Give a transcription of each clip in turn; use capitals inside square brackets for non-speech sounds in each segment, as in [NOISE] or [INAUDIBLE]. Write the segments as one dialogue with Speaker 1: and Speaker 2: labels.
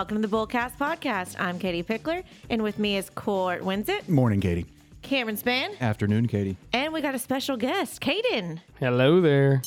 Speaker 1: welcome to the Bullcast Podcast. I'm Katie Pickler, and with me is Court Winsett,
Speaker 2: Morning, Katie.
Speaker 1: Cameron Spann,
Speaker 3: Afternoon, Katie.
Speaker 1: and we got a special guest, Caden.
Speaker 4: Hello there.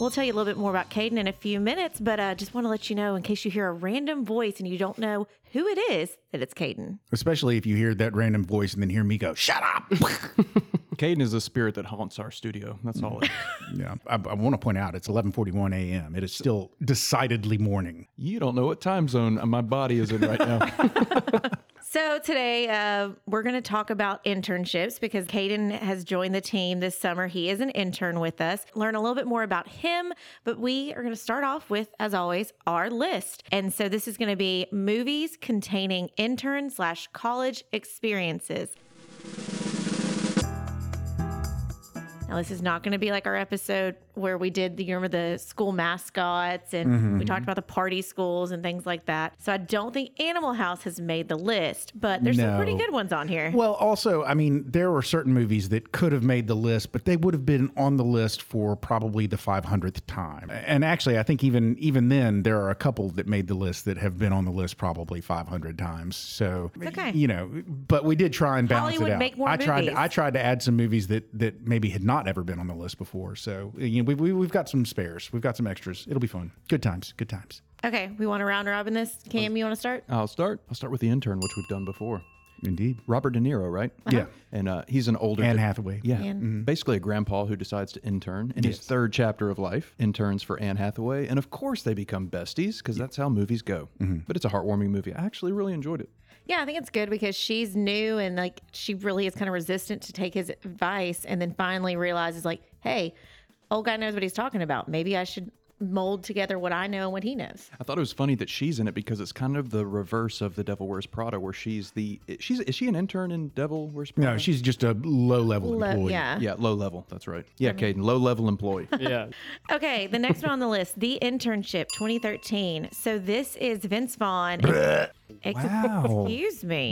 Speaker 1: We'll tell you a little bit more about Caden in a few minutes, but uh, just want to let you know in case you hear a random voice and you don't know who it is, that it's Caden.
Speaker 2: Especially if you hear that random voice and then hear me go, "Shut up." [LAUGHS]
Speaker 3: Caden is the spirit that haunts our studio. That's all. It is. [LAUGHS]
Speaker 2: yeah, I, I want to point out it's 11:41 a.m. It is still decidedly morning.
Speaker 3: you don't know what time zone my body is in right now. [LAUGHS]
Speaker 1: So today uh, we're going to talk about internships because Caden has joined the team this summer. He is an intern with us. Learn a little bit more about him, but we are going to start off with, as always, our list. And so this is going to be movies containing intern slash college experiences. Now, this is not going to be like our episode where we did the, remember the school mascots and mm-hmm. we talked about the party schools and things like that. So I don't think Animal House has made the list, but there's some pretty good ones on here.
Speaker 2: Well, also, I mean, there were certain movies that could have made the list, but they would have been on the list for probably the 500th time. And actually, I think even even then, there are a couple that made the list that have been on the list probably 500 times. So,
Speaker 1: okay.
Speaker 2: you know, but we did try and balance
Speaker 1: Hollywood
Speaker 2: it out. I tried. To, I tried to add some movies that that maybe had not ever been on the list before. So, you know, we, we, we've got some spares. We've got some extras. It'll be fun. Good times. Good times.
Speaker 1: Okay, we want to round robin this. Cam, you want to start?
Speaker 3: I'll start. I'll start with the intern, which we've done before.
Speaker 2: Indeed.
Speaker 3: Robert De Niro, right? Uh-huh.
Speaker 2: Yeah.
Speaker 3: And uh, he's an older
Speaker 2: Anne Hathaway.
Speaker 3: Yeah,
Speaker 1: Anne. Mm-hmm.
Speaker 3: basically a grandpa who decides to intern in his
Speaker 2: Yes.
Speaker 3: third chapter of life. Interns for Anne Hathaway, and of course they become besties because that's how movies go. Mm-hmm. But it's a heartwarming movie. I actually really enjoyed it.
Speaker 1: Yeah, I think it's good because she's new and like she really is kind of resistant to take his advice and then finally realizes like, hey, old guy knows what he's talking about. Maybe I should mold together what I know and what he knows.
Speaker 3: I thought it was funny that she's in it because it's kind of the reverse of the Devil Wears Prada, where she's the she's is she an intern in Devil Wears Prada?
Speaker 2: No, she's just a low level
Speaker 1: Lo-
Speaker 2: employee.
Speaker 1: yeah.
Speaker 3: yeah, low level. That's right. Yeah, um, Caden, low level employee. [LAUGHS]
Speaker 4: Yeah.
Speaker 1: Okay, the next one on the list, The Internship 2013. So this is Vince Vaughn. Ex-
Speaker 2: Wow.
Speaker 1: Excuse me.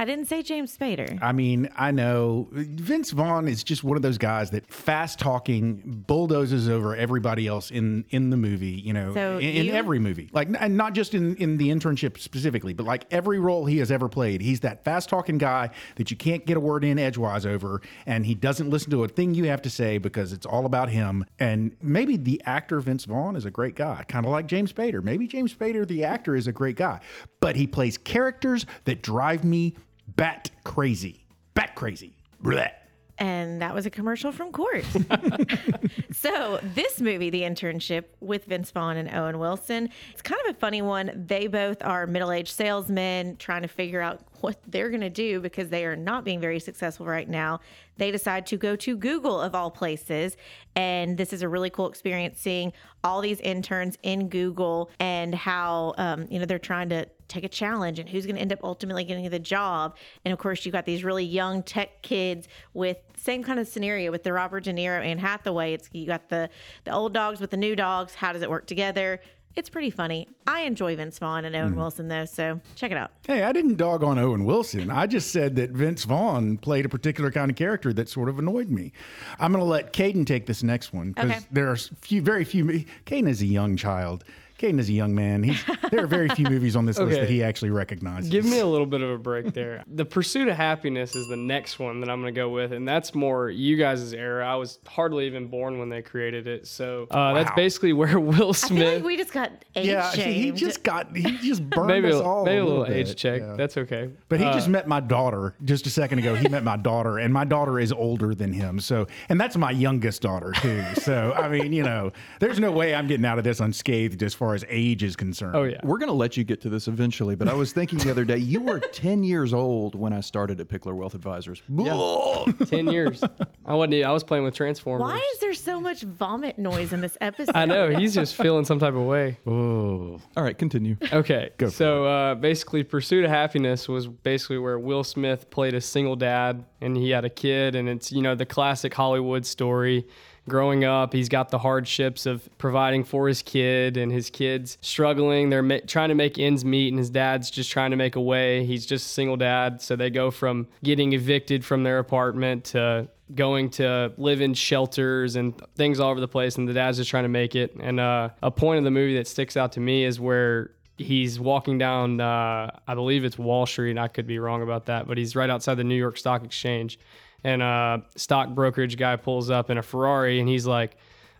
Speaker 1: I didn't say James Spader.
Speaker 2: I mean, I know Vince Vaughn is just one of those guys that fast talking bulldozes over everybody else in in the movie. You know,
Speaker 1: So
Speaker 2: in, in
Speaker 1: you-
Speaker 2: every movie, like and not just in in the internship specifically, but like every role he has ever played, he's that fast talking guy that you can't get a word in edgewise over, and he doesn't listen to a thing you have to say because it's all about him. And maybe the actor Vince Vaughn is a great guy, kind of like James Spader. Maybe James Spader, the actor, is a great guy, but he plays characters that drive me bat crazy, bat crazy. Blech.
Speaker 1: And that was a commercial from Court. [LAUGHS] [LAUGHS] so, this movie, The Internship, with Vince Vaughn and Owen Wilson, it's kind of a funny one. They both are middle aged salesmen trying to figure out what they're going to do because they are not being very successful right now. They decide to go to Google, of all places. And this is a really cool experience seeing all these interns in Google and how, um, you know, they're trying to take a challenge and who's going to end up ultimately getting the job. And of course, you've got these really young tech kids with same kind of scenario with the Robert De Niro and Hathaway. It's you got the the old dogs with the new dogs. How does it work together? It's pretty funny. I enjoy Vince Vaughn and Owen hmm. Wilson though, so check it out.
Speaker 2: Hey, I didn't dog on Owen Wilson. I just said that Vince Vaughn played a particular kind of character that sort of annoyed me. I'm going to let Caden take this next one because
Speaker 1: Okay.
Speaker 2: there are few, very few. Caden is a young child. Caden is a young man. He's, there are very few movies on this list that he actually recognizes.
Speaker 4: Give me a little bit of a break there. [LAUGHS] The Pursuit of Happiness is the next one that I'm going to go with, and that's more you guys' era. I was hardly even born when they created it, so uh, that's basically where [LAUGHS] Will Smith.
Speaker 1: I feel
Speaker 4: Smith.
Speaker 1: like we just got age
Speaker 2: yeah, he just got he just [LAUGHS] burned
Speaker 4: maybe
Speaker 2: us
Speaker 4: a,
Speaker 2: all
Speaker 4: maybe a little
Speaker 2: bit.
Speaker 4: age check.
Speaker 2: Yeah.
Speaker 4: That's okay.
Speaker 2: But he
Speaker 4: Uh,
Speaker 2: just met my daughter just a second ago. He met my daughter, and my daughter is older than him. So, and that's my youngest daughter too. So, I mean, you know, there's no way I'm getting out of this unscathed as far as age is concerned.
Speaker 4: Oh yeah.
Speaker 3: We're going to let you get to this eventually, but I was thinking the other day, you were [LAUGHS] 10 years old when I started at Pickler Wealth Advisors. [LAUGHS]
Speaker 4: Ten years. I wasn't. I was playing with Transformers.
Speaker 1: Why is there so much vomit noise in this [LAUGHS] episode?
Speaker 4: I know he's just feeling some type of way.
Speaker 2: Oh,
Speaker 3: All right, continue.
Speaker 4: Okay.
Speaker 2: for
Speaker 4: so uh, basically, Pursuit of Happiness was basically where Will Smith played a single dad and he had a kid. And it's, you know, the classic Hollywood story. Growing up, he's got the hardships of providing for his kid and his kids struggling. They're ma- trying to make ends meet, and his dad's just trying to make a way. He's just a single dad. So they go from getting evicted from their apartment to going to live in shelters and things all over the place and the dad's just trying to make it and uh, a point of the movie that sticks out to me is where he's walking down, uh, I believe it's Wall Street. and I could be wrong about that, but he's right outside the New York Stock Exchange. And a stock brokerage guy pulls up in a Ferrari and he's like,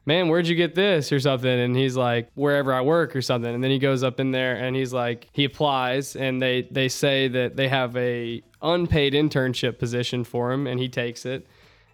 Speaker 4: Man, where'd you get this or something? And he's like, Wherever I work or something. And then he goes up in there and he's like, he applies and they, they say that they have a unpaid internship position for him and he takes it.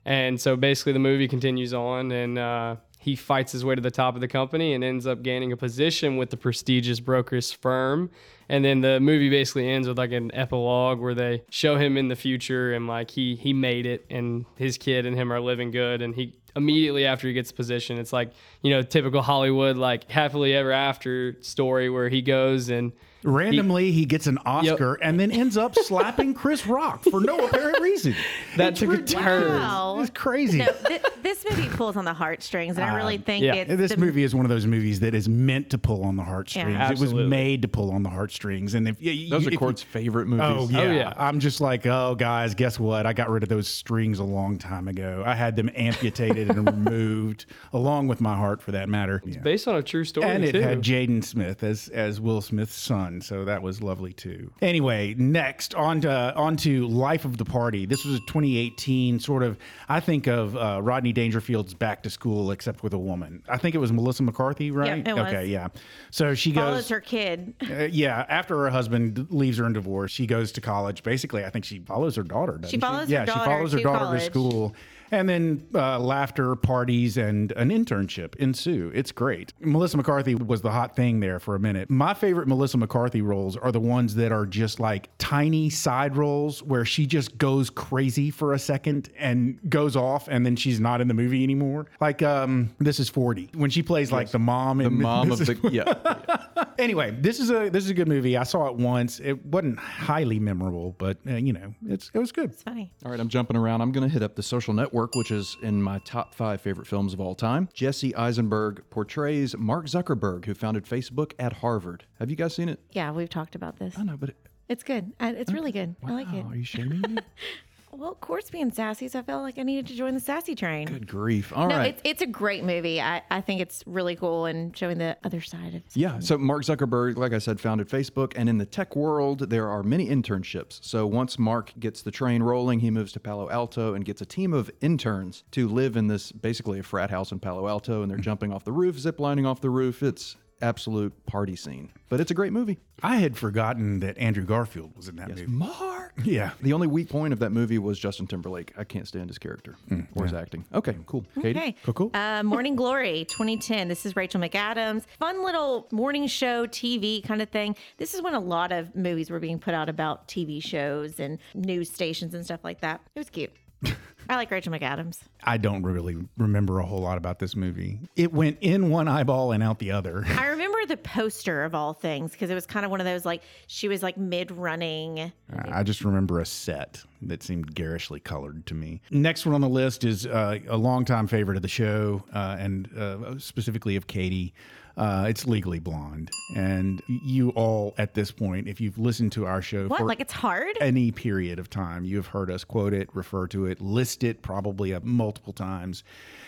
Speaker 4: And so basically the movie continues on and uh, he fights his way to the top of the company and ends up gaining a position with the prestigious brokers firm. And then the movie basically ends with like an epilogue where they show him in the future and like he he made it and his kid and him are living good. And he immediately after he gets the position it's like you know typical Hollywood like happily ever after story where he goes and
Speaker 2: Randomly, he, gets an Oscar and then ends up slapping Chris Rock for no apparent reason. [LAUGHS]
Speaker 4: that
Speaker 2: It's
Speaker 4: took a
Speaker 2: rid-
Speaker 4: turn.
Speaker 1: Wow.
Speaker 2: It's crazy.
Speaker 1: No, th- this movie pulls on the heartstrings, and I really um, think
Speaker 4: yeah.
Speaker 1: it's
Speaker 2: This
Speaker 1: the,
Speaker 2: movie is one of those movies that is meant to pull on the heartstrings.
Speaker 1: Yeah.
Speaker 2: It was made to pull on the heartstrings. And if you,
Speaker 3: Those
Speaker 2: you-
Speaker 3: are Court's
Speaker 2: you-
Speaker 3: favorite movies.
Speaker 2: Oh yeah.
Speaker 4: Oh, yeah.
Speaker 2: I'm just like, oh guys, guess what? I got rid of those strings a long time ago. I had them amputated and removed, [LAUGHS] along with my heart, for that matter. Yeah.
Speaker 4: based on a true story
Speaker 2: And it had Jaden Smith as as Will Smith's son, so that was lovely too. Anyway, next on to on to Life of the Party. This was a 2018 sort of. I think of uh, Rodney Dangerfield's Back to School, except with a woman. I think it was Melissa McCarthy, right?
Speaker 1: it was.
Speaker 2: Okay, yeah. So she
Speaker 1: follows
Speaker 2: goes.
Speaker 1: her kid. [LAUGHS]
Speaker 2: Uh, yeah, after her husband leaves her in divorce, she goes to college. Basically, I think she follows her daughter. doesn't
Speaker 1: She follows her
Speaker 2: yeah,
Speaker 1: daughter
Speaker 2: she follows her daughter to school. And then uh, laughter, parties, and an internship ensue. It's great. Melissa McCarthy was the hot thing there for a minute. My favorite Melissa McCarthy roles are the ones that are just like tiny side roles where she just goes crazy for a second and goes off, and then she's not in the movie anymore. Like um, This is 40, when she plays like the mom.
Speaker 3: the
Speaker 2: in
Speaker 3: mom
Speaker 2: This
Speaker 3: of
Speaker 2: Is
Speaker 3: the yeah. [LAUGHS]
Speaker 2: anyway, this is a this is a good movie. I saw it once. It wasn't highly memorable, but uh, you know, it's it was good.
Speaker 1: It's funny.
Speaker 3: All right, I'm jumping around. I'm going to hit up The Social Network, which is in my top five favorite films of all time. Jesse Eisenberg portrays Mark Zuckerberg, who founded Facebook at Harvard. Have you guys seen it?
Speaker 1: Yeah, we've talked about this.
Speaker 3: I know, but
Speaker 1: It's good. It's really good. I like it.
Speaker 3: Are you shaming me? [LAUGHS]
Speaker 1: Well, of course, being sassy, so I felt like I needed to join the sassy train.
Speaker 3: Good grief! All right.
Speaker 1: no, it's it's a great movie. I, I think it's really cool and showing the other side of
Speaker 3: Yeah. So Mark Zuckerberg, like I said, founded Facebook. And in the tech world, there are many internships. So once Mark gets the train rolling, he moves to Palo Alto and gets a team of interns to live in this basically a frat house in Palo Alto. And they're mm-hmm. jumping off the roof, zip lining off the roof. It's absolute party scene. But it's a great movie.
Speaker 2: I had forgotten that Andrew Garfield was in that movie.
Speaker 3: Mark.
Speaker 2: Yeah.
Speaker 3: The only weak point of that movie was Justin Timberlake. I can't stand his character or his acting. Okay, cool. Katie?
Speaker 1: Okay.
Speaker 2: Cool, cool.
Speaker 1: Uh, Morning Glory 2010. This is Rachel McAdams. Fun little morning show TV kind of thing. This is when a lot of movies were being put out about TV shows and news stations and stuff like that. It was cute. [LAUGHS] I like Rachel McAdams.
Speaker 2: I don't really remember a whole lot about this movie. It went in one eyeball and out the other. [LAUGHS]
Speaker 1: I remember the poster of all things because it was kind of one of those like she was like mid running.
Speaker 2: I just remember a set that seemed garishly colored to me. Next one on the list is uh, a longtime favorite of the show, uh, and uh, specifically of Katie. Uh, it's Legally Blonde, and you all at this point, if you've listened to our show
Speaker 1: What?
Speaker 2: for
Speaker 1: Like it's hard?
Speaker 2: any period of time, you have heard us quote it, refer to it, list it probably uh, multiple times.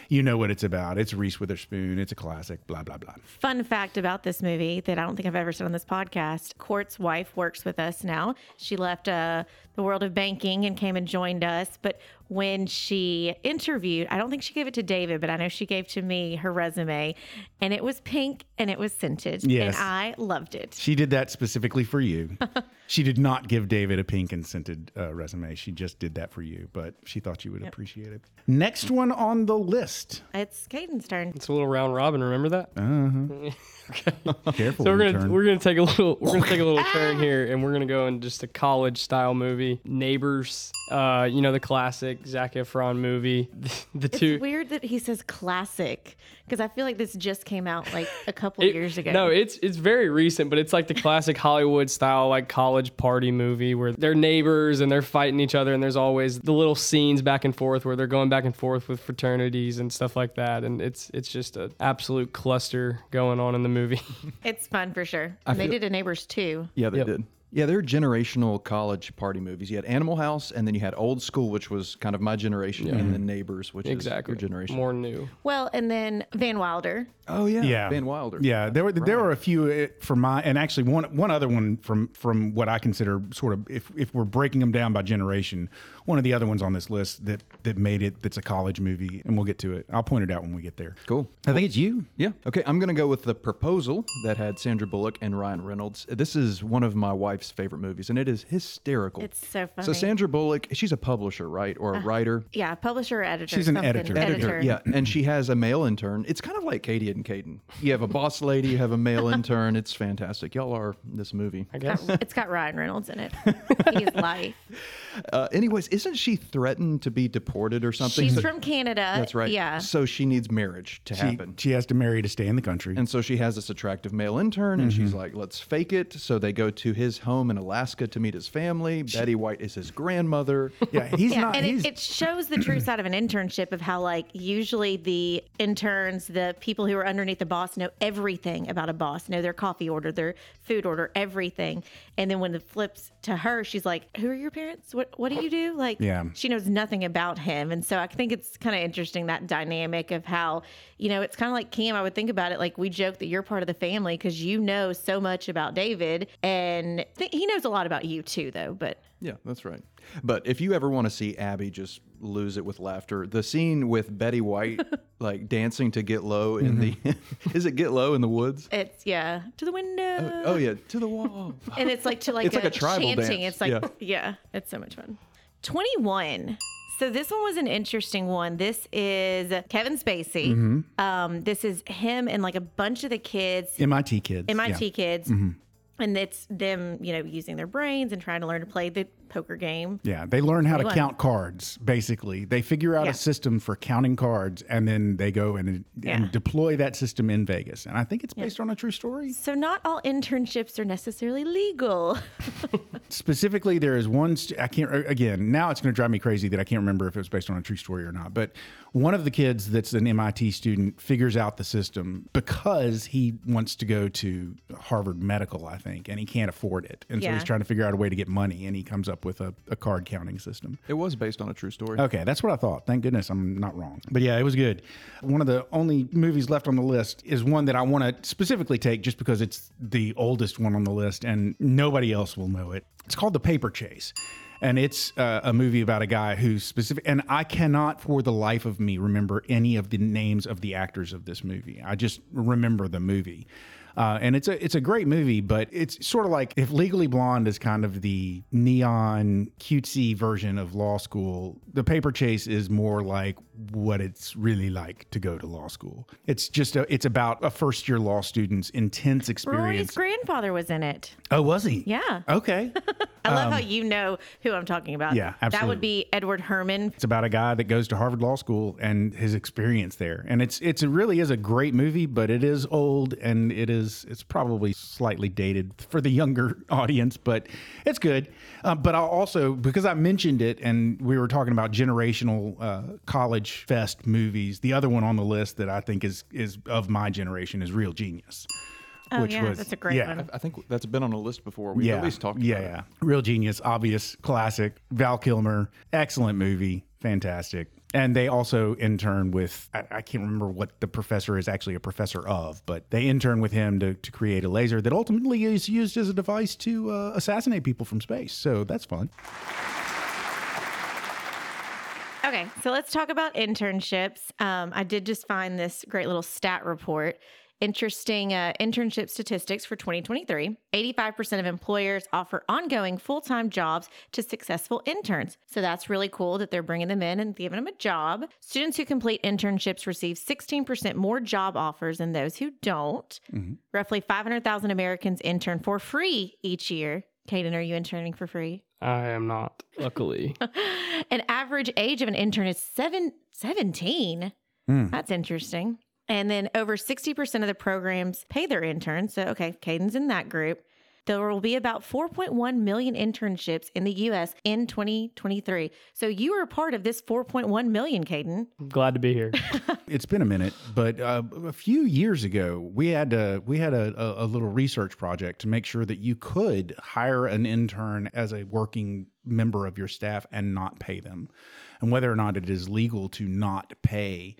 Speaker 2: You know what it's about. It's Reese Witherspoon. It's a classic. Blah blah blah.
Speaker 1: Fun fact about this movie that I don't think I've ever said on this podcast Court's wife works with us now. She left uh, the world of banking and came and joined us. But when she interviewed, I don't think she gave it to David, but I know she gave to me her resume, and it was pink and it was scented.
Speaker 2: Yes.
Speaker 1: And I loved it.
Speaker 2: She did that specifically for you. [LAUGHS] she did not give David a pink and scented uh, resume. She just did that for you, but she thought you would appreciate it. Next one on the list.
Speaker 1: It's Caden's turn.
Speaker 4: It's a little round robin. Remember that? [LAUGHS] Okay. [LAUGHS]
Speaker 2: Careful.
Speaker 4: So we're gonna
Speaker 2: turn.
Speaker 4: we're gonna take a little we're gonna take a little [LAUGHS] turn here, and we're gonna go in just a college style movie, Neighbors. Uh, you know the classic Zac Efron movie. The
Speaker 1: It's
Speaker 4: two.
Speaker 1: weird that he says classic because I feel like this just came out like a couple
Speaker 4: it-
Speaker 1: years ago.
Speaker 4: No, it's it's very recent, but it's like the classic Hollywood style like college party movie where they're neighbors and they're fighting each other, and there's always the little scenes back and forth where they're going back and forth with fraternities and stuff like that, and it's it's just an absolute cluster going on in the movie. [LAUGHS]
Speaker 1: it's fun for sure. And they did a Neighbors too.
Speaker 3: Yeah, they
Speaker 4: Yep.
Speaker 3: did. Yeah, they're generational college party movies. You had Animal House, and then you had Old School, which was kind of my generation, and then Neighbors, which
Speaker 4: Exactly.
Speaker 3: is your generation.
Speaker 4: More new.
Speaker 1: Well, and then Van Wilder.
Speaker 3: Oh yeah,
Speaker 2: yeah,
Speaker 3: Van Wilder.
Speaker 2: Yeah, there were there were a few uh, from my and actually one one other one from from what I consider sort of if if we're breaking them down by generation, one of the other ones on this list that that made it that's a college movie, and we'll get to it. I'll point it out when we get there.
Speaker 3: Cool.
Speaker 2: I think it's you.
Speaker 3: Yeah. Okay, I'm going to go with The Proposal that had Sandra Bullock and Ryan Reynolds. This is one of my wife's favorite movies, and it is hysterical.
Speaker 1: It's so funny.
Speaker 3: So Sandra Bullock, she's a publisher, right, or a writer?
Speaker 1: Yeah, publisher or editor.
Speaker 2: She's an
Speaker 1: something.
Speaker 2: editor.
Speaker 1: Editor.
Speaker 3: Yeah, and she has a male intern. It's kind of like Katie and Caden. You have a boss lady, you have a male intern. It's fantastic. Y'all are this movie.
Speaker 4: I guess.
Speaker 1: It's got Ryan Reynolds in it. He's [LAUGHS] life.
Speaker 3: Uh, anyways, isn't she threatened to be deported or something?
Speaker 1: She's
Speaker 3: So-
Speaker 1: from Canada.
Speaker 3: That's right.
Speaker 1: Yeah.
Speaker 3: So she needs marriage to
Speaker 2: She,
Speaker 3: happen.
Speaker 2: she has to marry to stay in the country.
Speaker 3: And so she has this attractive male intern, and
Speaker 2: Mm-hmm.
Speaker 3: she's like, let's fake it. So they go to his home in Alaska to meet his family. Betty White is his grandmother.
Speaker 2: yeah, he's
Speaker 1: Yeah,
Speaker 2: not.
Speaker 1: and
Speaker 2: he's,
Speaker 1: it, it shows the true side of an internship of how, like, usually the interns, the people who are underneath the boss, know everything about a boss, know their coffee order, their food order, everything. And then when it flips to her, she's like, "Who are your parents? What What do you do?" Like,
Speaker 2: Yeah.
Speaker 1: she knows nothing about him, and so I think it's kind of interesting that dynamic of how, you know, it's kind of like Cam. I would think about it like we joke that you're part of the family because you know so much about David, and th- he knows a lot about you too, though. But
Speaker 3: Yeah, that's right. But if you ever want to see Abby just lose it with laughter, the scene with Betty White [LAUGHS] like dancing to Get Low in the mm-hmm. [LAUGHS] is it Get Low in the woods?
Speaker 1: it's yeah to the window.
Speaker 3: Oh, oh yeah, to the wall.
Speaker 1: and it's like to like [LAUGHS]
Speaker 3: It's like a tribal
Speaker 1: chanting.
Speaker 3: dance.
Speaker 1: It's like
Speaker 3: Yeah.
Speaker 1: yeah. it's so much fun. Twenty one. So this one was an interesting one. This is Kevin Spacey.
Speaker 2: Mm-hmm.
Speaker 1: Um, this is him and like a bunch of the kids,
Speaker 2: MIT kids.
Speaker 1: MIT
Speaker 2: yeah.
Speaker 1: kids,
Speaker 3: Mm-hmm.
Speaker 1: and it's them, you know, using their brains and trying to learn to play the poker game.
Speaker 2: Yeah, they learn how to
Speaker 1: 21.
Speaker 2: count cards. Basically, they figure out
Speaker 1: Yeah.
Speaker 2: a system for counting cards, and then they go and,
Speaker 1: Yeah.
Speaker 2: deploy that system in Vegas. And I think it's based on a true story.
Speaker 1: So not all internships are necessarily legal. [LAUGHS]
Speaker 2: Specifically, there is one. St- I can't again. Now it's going to drive me crazy that I can't remember if it was based on a true story or not. But one of the kids that's an MIT student figures out the system because he wants to go to Harvard Medical, I think, and he can't afford it, and so he's trying to figure out a way to get money, and he comes up with a, a card counting system.
Speaker 3: It was based on a true story.
Speaker 2: Okay, that's what I thought. Thank goodness I'm not wrong. But yeah, it was good. One of the only movies left on the list is one that I want to specifically take just because it's the oldest one on the list and nobody else will know it. It's called The Paper Chase. And it's uh, a movie about a guy who's specific. And I cannot for the life of me remember any of the names of the actors of this movie. I just remember the movie. Uh, and it's a it's a great movie, but it's sort of like if Legally Blonde is kind of the neon cutesy version of Law School, The Paper Chase is more like what it's really like to go to law school. It's just a, it's about a first year law student's intense experience.
Speaker 1: Rory's grandfather was in it.
Speaker 2: Oh, was he?
Speaker 1: Yeah.
Speaker 2: Okay. [LAUGHS]
Speaker 1: I love how you know who I'm talking about.
Speaker 2: Um, yeah,
Speaker 1: That would be Edward Herrmann.
Speaker 2: It's about a guy that goes to Harvard Law School and his experience there. And it's it's it really is a great movie, but it is old and it is it's probably slightly dated for the younger [LAUGHS] audience, but it's good. Uh, but I'll also because I mentioned it and we were talking about generational uh, college fest movies. The other one on the list that I think is is of my generation is Real Genius.
Speaker 1: Oh yeah, that's a great
Speaker 2: yeah,
Speaker 1: one.
Speaker 3: I think that's been on a list before. We've
Speaker 2: yeah,
Speaker 3: at least talked
Speaker 2: yeah,
Speaker 3: about
Speaker 2: yeah.
Speaker 3: it.
Speaker 2: Real genius, obvious, classic. Val Kilmer, excellent movie, fantastic. And they also intern with, I, I can't remember what the professor is actually a professor of, but they intern with him to, to create a laser that ultimately is used as a device to uh, assassinate people from space. So that's fun.
Speaker 1: Okay, so let's talk about internships. Um, I did just find this great little stat report. Interesting uh, internship statistics for 2023. 85% of employers offer ongoing full time jobs to successful interns. So that's really cool that they're bringing them in and giving them a job. Students who complete internships receive 16% more job offers than those who don't. Roughly 500,000 Americans intern for free each year. Caden, are you interning for free?
Speaker 4: I am not, luckily. [LAUGHS]
Speaker 1: An average age of an intern is seven, 17.
Speaker 2: Hmm.
Speaker 1: That's interesting. And then over 60% of the programs pay their interns. So, okay, Caden's in that group. There will be about 4.1 million internships in the U.S. in 2023. So you are a part of this 4.1 million, Caden.
Speaker 4: Glad to be here. [LAUGHS]
Speaker 2: It's been a minute, but uh, a few years ago, we had a, we had a, a, a little research project to make sure that you could hire an intern as a working member of your staff and not pay them, and whether or not it is legal to not pay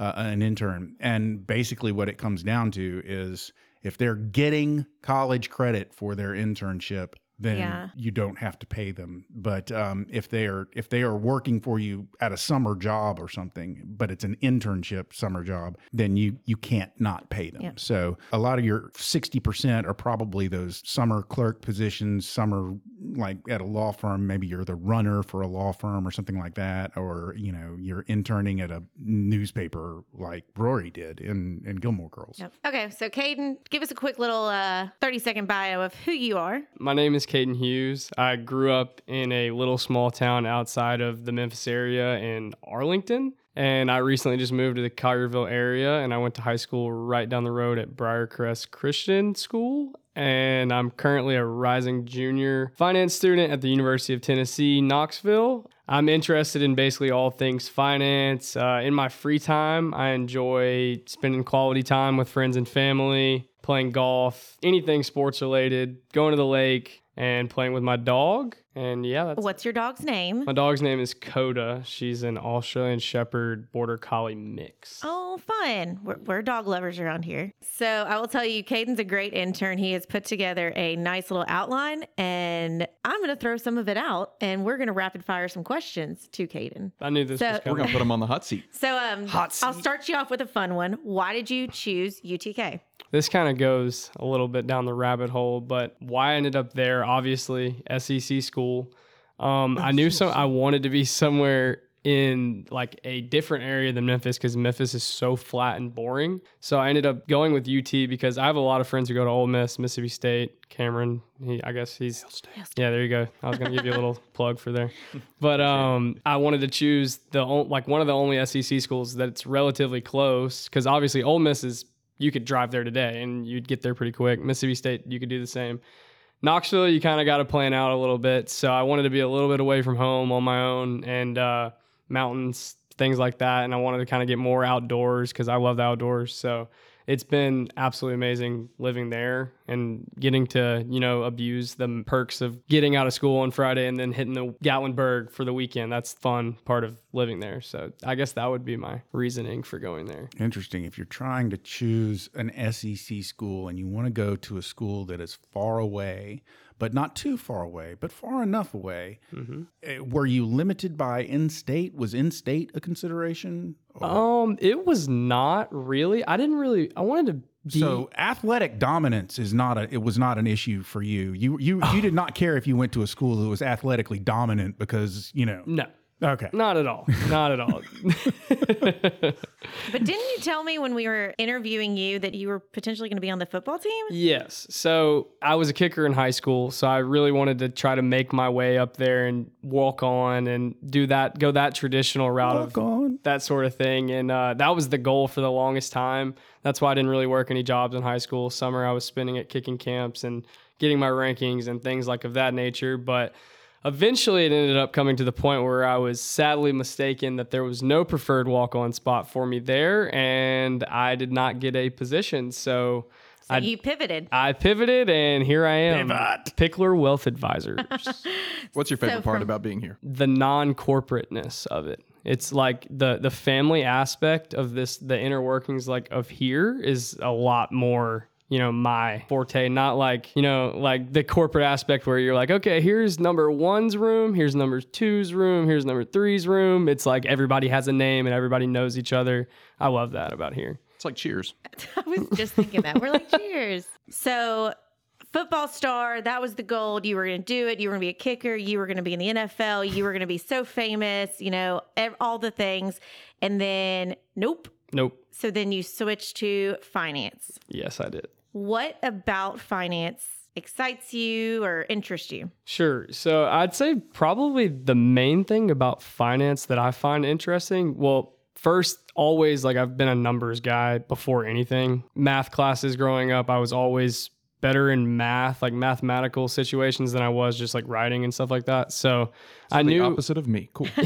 Speaker 2: uh, an intern. And basically, what it comes down to is if they're getting college credit for their internship, then
Speaker 1: Yeah.
Speaker 2: you don't have to pay them. But um, if they are if they are working for you at a summer job or something, but it's an internship summer job, then you you can't not pay them.
Speaker 1: Yeah.
Speaker 2: So a lot of your sixty percent are probably those summer clerk positions, summer like at a law firm. Maybe you're the runner for a law firm or something like that, or you know you're interning at a newspaper like Rory did in in Gilmore Girls.
Speaker 1: Yep. Okay, so Caden, give us a quick little uh, 30 second bio of who you are.
Speaker 4: My name is Caden Hughes. I grew up in a little small town outside of the Memphis area in Arlington. And I recently just moved to the Collierville area and I went to high school right down the road at Briarcrest Christian School. And I'm currently a rising junior finance student at the University of Tennessee, Knoxville. I'm interested in basically all things finance. Uh, in my free time, I enjoy spending quality time with friends and family, playing golf, anything sports related, going to the lake, and playing with my dog. And yeah, that's
Speaker 1: What's your dog's name?
Speaker 4: my dog's name is Coda. She's an Australian Shepherd Border Collie mix.
Speaker 1: Oh, fun. We're, we're dog lovers around here. So I will tell you, Caden's a great intern. He has put together a nice little outline, and I'm going to throw some of it out, and we're going to rapid fire some questions to Caden.
Speaker 4: I knew this
Speaker 1: So-
Speaker 4: was
Speaker 3: We're going to put him on the hot seat.
Speaker 1: So um,
Speaker 4: Hot
Speaker 1: I'll start you off with a fun one. Why did you choose UTK?
Speaker 4: This kind of goes a little bit down the rabbit hole, but why I ended up there, obviously, SEC school. Um, I knew some. I wanted to be somewhere in like a different area than Memphis because Memphis is so flat and boring. So I ended up going with UT because I have a lot of friends who go to Ole Miss, Mississippi State, Cameron. He, I guess he's yeah. There you go. I was gonna give you a little [LAUGHS] plug for there, but um, I wanted to choose the o- like one of the only SEC schools that's relatively close because obviously Ole Miss is you could drive there today and you'd get there pretty quick. Mississippi State, you could do the same. Knoxville, you kind of got to plan out a little bit. So I wanted to be a little bit away from home on my own and uh, mountains, things like that. And I wanted to kind of get more outdoors because I love the outdoors. So it's been absolutely amazing living there and getting to, you know, abuse the perks of getting out of school on Friday and then hitting the Gatlinburg for the weekend. That's fun part of living there. So I guess that would be my reasoning for going there.
Speaker 2: Interesting. If you're trying to choose an SEC school and you want to go to a school that is far away, but not too far away, but far enough away, eh, were you limited by in state? Was in state a consideration? Or-
Speaker 4: Um, it was not really. I didn't really. I wanted to be.
Speaker 2: so athletic dominance is not a it was not an issue for you. You you you [SIGHS] did not care if you went to a school that was athletically dominant because, you know.
Speaker 4: no,
Speaker 2: Okay.
Speaker 4: not at all. Not at all. [LAUGHS]
Speaker 1: But didn't you tell me when we were interviewing you that you were potentially going to be on the football team?
Speaker 4: yes. So I was a kicker in high school, so I really wanted to try to make my way up there and walk on and do that, go that traditional route
Speaker 2: Walk
Speaker 4: of
Speaker 2: on.
Speaker 4: that sort of thing. And uh, that was the goal for the longest time. That's why I didn't really work any jobs in high school. Summer I was spending at kicking camps and getting my rankings and things like of that nature. But eventually it ended up coming to the point where I was sadly mistaken that there was no preferred walk on spot for me there and I did not get a position. So
Speaker 1: So
Speaker 4: I-
Speaker 1: you pivoted.
Speaker 4: I pivoted and here I am.
Speaker 2: Pivot.
Speaker 4: Pickler Wealth Advisors. [LAUGHS]
Speaker 3: What's your favorite part about being here?
Speaker 4: the non-corporateness of it. It's like the the family aspect of this, the inner workings like of here is a lot more, you know, my forte. Not like you know, like the corporate aspect where you're like, okay, here's number one's room, here's number two's room, here's number three's room. It's like everybody has a name and everybody knows each other. I love that about here.
Speaker 3: It's like Cheers. [LAUGHS]
Speaker 1: I was just thinking that. We're like, [LAUGHS] cheers. So, football star, that was the goal. You were going to do it. You were going to be a kicker. You were going to be in the NFL. You were going to be so famous, you know, all the things. And then, nope.
Speaker 4: Nope.
Speaker 1: So then you switched to finance.
Speaker 4: Yes, I did.
Speaker 1: What about finance excites you or interests you?
Speaker 4: Sure. So I'd say probably the main thing about finance that I find interesting, well, first, always like I've been a numbers guy before anything. Math classes growing up, I was always better in math, like mathematical situations than I was just like writing and stuff like that. So, I knew
Speaker 3: opposite of me. Cool. [LAUGHS]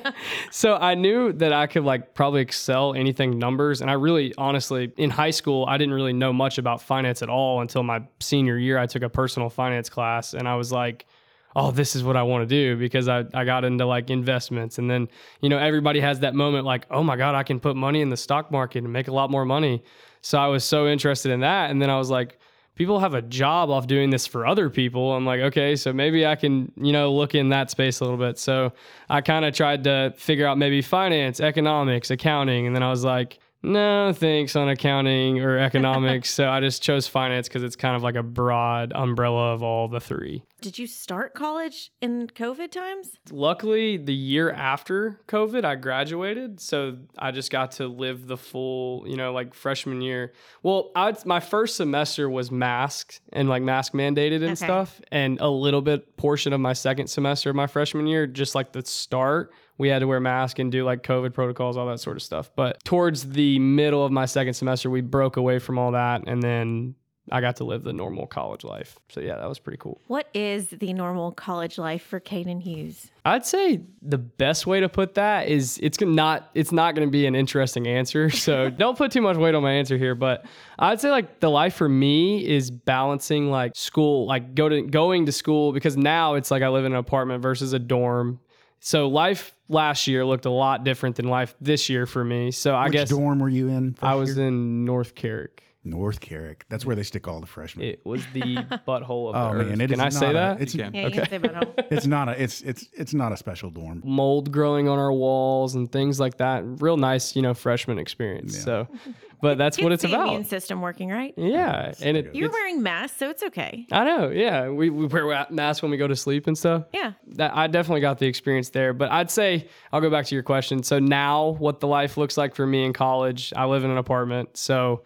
Speaker 3: [LAUGHS]
Speaker 4: so I knew that I could like probably excel anything numbers. And I really, honestly, in high school, I didn't really know much about finance at all until my senior year. I took a personal finance class and I was like, oh, this is what I want to do because I, I got into like investments. And then, you know, everybody has that moment like, oh my God, I can put money in the stock market and make a lot more money. So I was so interested in that. And then I was like, people have a job off doing this for other people. I'm like, okay, so maybe I can, you know, look in that space a little bit. So I kind of tried to figure out maybe finance, economics, accounting. And then I was like, no, thanks on accounting or economics. so I just chose finance because it's kind of like a broad umbrella of all the three.
Speaker 1: Did you start college in COVID times?
Speaker 4: Luckily, the year after COVID, I graduated, so I just got to live the full, you know, like freshman year. Well, I, my first semester was masked and like mask mandated and
Speaker 1: Okay.
Speaker 4: stuff, and a little bit portion of my second semester of my freshman year, just like the start, we had to wear masks and do like COVID protocols, all that sort of stuff. But towards the middle of my second semester, we broke away from all that, and then I got to live the normal college life. So yeah, that was pretty cool.
Speaker 1: What is the normal college life for Caden Hughes?
Speaker 4: I'd say the best way to put that is it's not it's not going to be an interesting answer. [LAUGHS] So don't put too much weight on my answer here, but I'd say like the life for me is balancing like school, like go to going to school because now it's like I live in an apartment versus a dorm. So life last year looked a lot different than life this year for me. So I
Speaker 2: Which
Speaker 4: guess
Speaker 2: dorm were you in?
Speaker 4: I was
Speaker 2: year?
Speaker 4: in North Carrick.
Speaker 2: North Carrick. That's where they stick all the freshmen.
Speaker 4: It was the [LAUGHS] oh, butthole of
Speaker 2: oh
Speaker 4: the
Speaker 2: man,
Speaker 4: earth.
Speaker 2: it
Speaker 4: Can
Speaker 2: is
Speaker 4: I say
Speaker 2: a-
Speaker 4: that?
Speaker 2: it's,
Speaker 4: You can.
Speaker 1: Yeah, you can say about [LAUGHS]
Speaker 2: it's not a it's it's it's not a special dorm.
Speaker 4: mold growing on our walls and things like that. Real nice, you know, freshman experience. So, but that's what it's
Speaker 1: the immune
Speaker 4: about.
Speaker 1: system working, right?
Speaker 4: Yeah, and it.
Speaker 1: You're
Speaker 4: it's-
Speaker 1: wearing masks, so it's okay.
Speaker 4: I know. Yeah, we, we wear masks when we go to sleep and stuff.
Speaker 1: Yeah.
Speaker 4: That I definitely got the experience there. But I'd say I'll go back to your question. So now, what the life looks like for me in college? I live in an apartment, so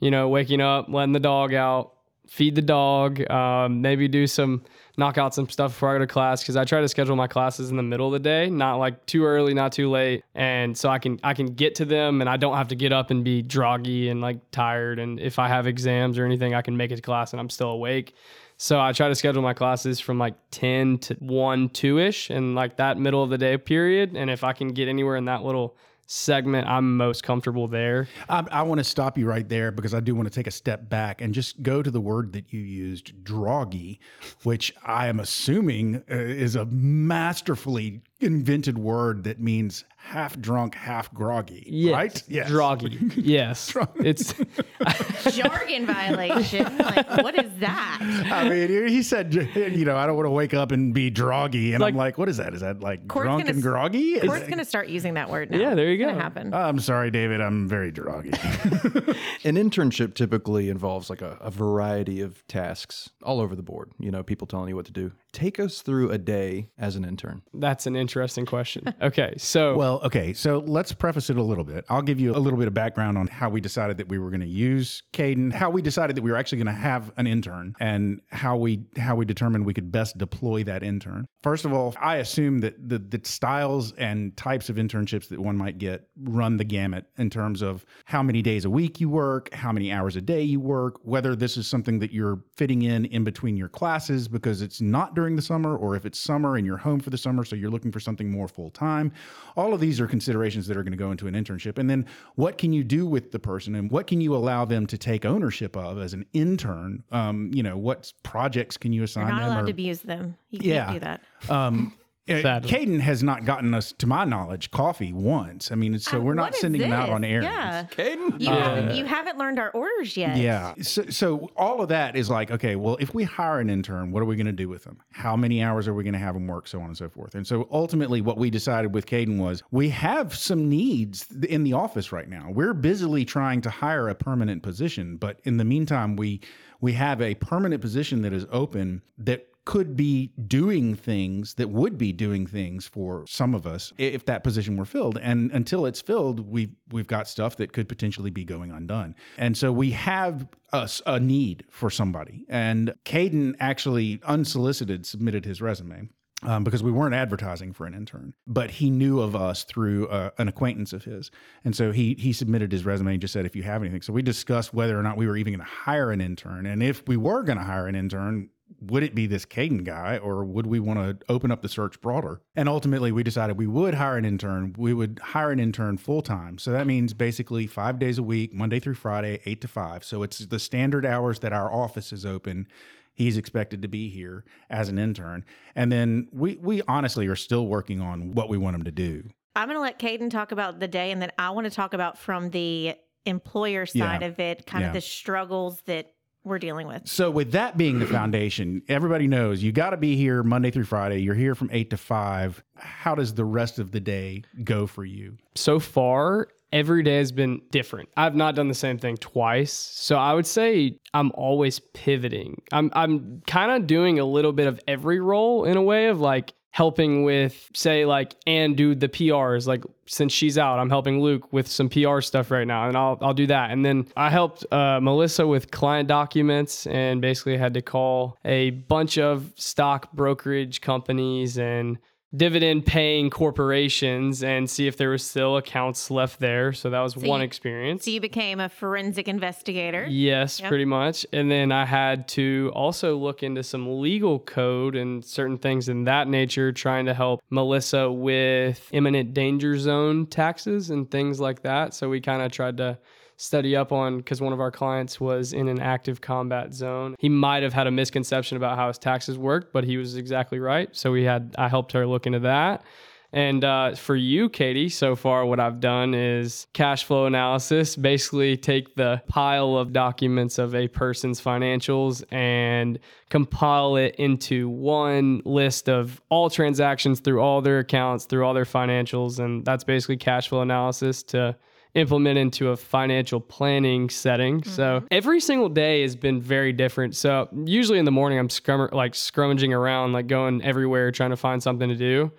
Speaker 4: you know, waking up, letting the dog out, feed the dog, um, maybe do some knock out some stuff before I go to class because I try to schedule my classes in the middle of the day, not like too early, not too late, and so I can I can get to them and I don't have to get up and be groggy and like tired. And if I have exams or anything, I can make it to class and I'm still awake. So I try to schedule my classes from like 10 to 1, 2 ish, and like that middle of the day period. And if I can get anywhere in that little segment, I'm most comfortable there.
Speaker 2: I, I want to stop you right there because I do want to take a step back and just go to the word that you used, droggy, which I am assuming uh, is a masterfully invented word that means half drunk, half groggy.
Speaker 4: Yes.
Speaker 2: Right? Yes.
Speaker 4: Droggy. [LAUGHS] Yes. it's [LAUGHS]
Speaker 1: Jargon violation. Like, what is that?
Speaker 2: I mean, he said, you know, I don't want to wake up and be droggy. And
Speaker 4: Like-
Speaker 2: I'm like, what is that? Is that like
Speaker 1: Court's
Speaker 2: drunk
Speaker 1: gonna
Speaker 2: and groggy? Is
Speaker 1: Court's
Speaker 2: it-
Speaker 1: going to start using that word now.
Speaker 4: Yeah, there you
Speaker 1: It's gonna
Speaker 4: go.
Speaker 1: happen.
Speaker 2: I'm sorry, David. I'm very droggy. [LAUGHS]
Speaker 3: An internship typically involves like a, a variety of tasks all over the board. You know, people telling you what to do. Take us through a day as an intern.
Speaker 4: that's an interesting question. Okay, so [LAUGHS]
Speaker 2: Well, okay, so let's preface it a little bit. I'll give you a little bit of background on how we decided that we were going to use Caden, how we decided that we were actually going to have an intern, and how we how we determined we could best deploy that intern. First of all, I assume that the, the styles and types of internships that one might get run the gamut in terms of how many days a week you work, how many hours a day you work, whether this is something that you're fitting in in between your classes because it's not during the summer, or if it's summer and you're home for the summer, so you're looking for something more full time. All of these are considerations that are going to go into an internship. And then what can you do with the person and what can you allow them to take ownership of as an intern? Um, you know, what projects can you assign
Speaker 1: You're not
Speaker 2: them?
Speaker 1: allowed
Speaker 2: or-
Speaker 1: to abuse them. You
Speaker 2: Yeah.
Speaker 1: can't do that.
Speaker 2: um,
Speaker 4: Sadly.
Speaker 2: Caden has not gotten us, to my knowledge, coffee once. I mean, so
Speaker 1: Uh,
Speaker 2: we're not
Speaker 1: is
Speaker 2: sending him out on errands.
Speaker 1: Yeah.
Speaker 3: Caden?
Speaker 1: You, haven't, you haven't learned our orders yet.
Speaker 2: Yeah. So, so all of that is like, okay, well, if we hire an intern, what are we going to do with them? How many hours are we going to have them work? So on and so forth. And so ultimately, what we decided with Caden was we have some needs in the office right now. We're busily trying to hire a permanent position, but in the meantime, we we have a permanent position that is open that could be doing things that would be doing things for some of us if that position were filled. And until it's filled we've we've got stuff that could potentially be going undone. And so we have a need for somebody. And Caden actually unsolicited submitted his resume um, because we weren't advertising for an intern, but he knew of us through uh, an acquaintance of his, and so he he submitted his resume and just said if you have anything. So we discussed whether or not we were even going to hire an intern, and if we were going to hire an intern, would it be this Caden guy or would we want to open up the search broader? And ultimately, we decided we would hire an intern. We would hire an intern full time. So that means basically five days a week, Monday through Friday, eight to five. So it's the standard hours that our office is open. He's expected to be here as an intern. And then we, we honestly are still working on what we want him to do.
Speaker 1: I'm going to let Caden talk about the day, and then I want to talk about from the employer side
Speaker 2: Yeah.
Speaker 1: of it, kind
Speaker 2: Yeah.
Speaker 1: of the struggles that we're dealing with.
Speaker 2: So, with that being the foundation, everybody knows you got to be here Monday through Friday. You're here from eight to five. How does the rest of the day go for you?
Speaker 4: so far every day has been different i've not done the same thing twice so i would say i'm always pivoting i'm i'm kind of doing a little bit of every role in a way of like helping with say like and do the prs like since she's out i'm helping luke with some pr stuff right now and i'll i'll do that. And then i helped uh, melissa with client documents and basically had to call a bunch of stock brokerage companies and dividend paying corporations and see if there was still accounts left there. So that was one
Speaker 1: you-
Speaker 4: experience.
Speaker 1: So you became a forensic investigator.
Speaker 4: Yes,
Speaker 1: Yep.
Speaker 4: pretty much. And then I had to also look into some legal code and certain things in that nature, trying to help Melissa with imminent danger zone taxes and things like that. So we kind of tried to study up on because one of our clients was in an active combat zone. He might have had a misconception about how his taxes worked, but he was exactly right. So we had I helped her look into that. And uh, for you, Katie, so far what I've done is cash flow analysis. Basically, take the pile of documents of a person's financials and compile it into one list of all transactions through all their accounts, through all their financials. And that's basically cash flow analysis to implement into a financial planning setting. So every single day has been very different. So usually in the morning, I'm scrum- like scrummaging around, like going everywhere trying to find something to do.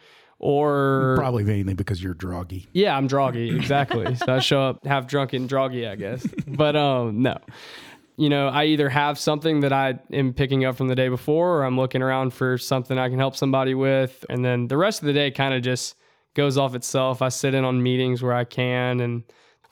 Speaker 4: Or
Speaker 2: Probably mainly because you're droggy.
Speaker 4: yeah, I'm droggy, exactly. [LAUGHS] so I show up half drunk and droggy, I guess. But um, no. You know, I either have something that I am picking up from the day before, or I'm looking around for something I can help somebody with, and then the rest of the day kind of just goes off itself. I sit in on meetings where I can, and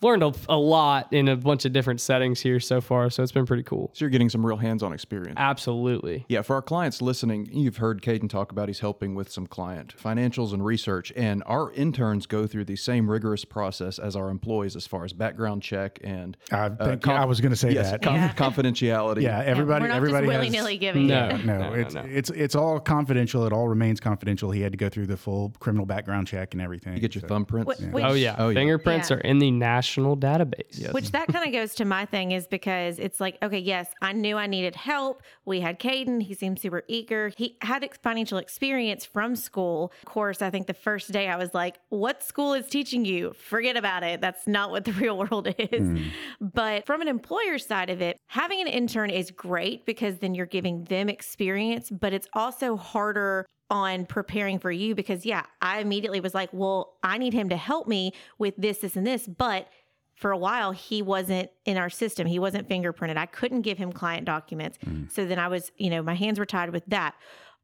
Speaker 4: learned a, a lot in a bunch of different settings here so far. So it's been pretty cool.
Speaker 3: So you're getting some real hands-on experience.
Speaker 4: Absolutely.
Speaker 3: Yeah, for our clients listening, you've heard Caden talk about he's helping with some client financials and research, and our interns go through the same rigorous process as our employees as far as background check and
Speaker 2: I think uh, yeah, I was going to say
Speaker 3: yes,
Speaker 2: that.
Speaker 3: con-
Speaker 1: Yeah.
Speaker 3: confidentiality.
Speaker 2: yeah, everybody,
Speaker 1: we're not
Speaker 2: everybody
Speaker 1: willy nilly giving
Speaker 4: No.
Speaker 1: it.
Speaker 2: No,
Speaker 4: No, no,
Speaker 2: it's
Speaker 4: no.
Speaker 2: it's it's all confidential. It all remains confidential. He had to go through the full criminal background check and everything.
Speaker 3: You get your
Speaker 2: So-
Speaker 3: thumbprints.
Speaker 1: Wh- which-
Speaker 4: Oh yeah.
Speaker 3: Oh, yeah.
Speaker 4: Fingerprints
Speaker 1: Yeah.
Speaker 4: are in the national database.
Speaker 1: Which that kind of goes to my thing is because it's like, okay, yes, I knew I needed help. We had Caden. He seemed super eager. He had ex- financial experience from school. Of course, I think the first day I was like, what school is teaching you? Forget about it. That's not what the [LAUGHS] real world is. Hmm. But from an employer side of it, having an intern is great because then you're giving them experience, but it's also harder on preparing for you because yeah, I immediately was like, well, I need him to help me with this, this, and this. But for a while, he wasn't in our system. He wasn't fingerprinted. I couldn't give him client documents. Mm. So then I was, you know, my hands were tied with that.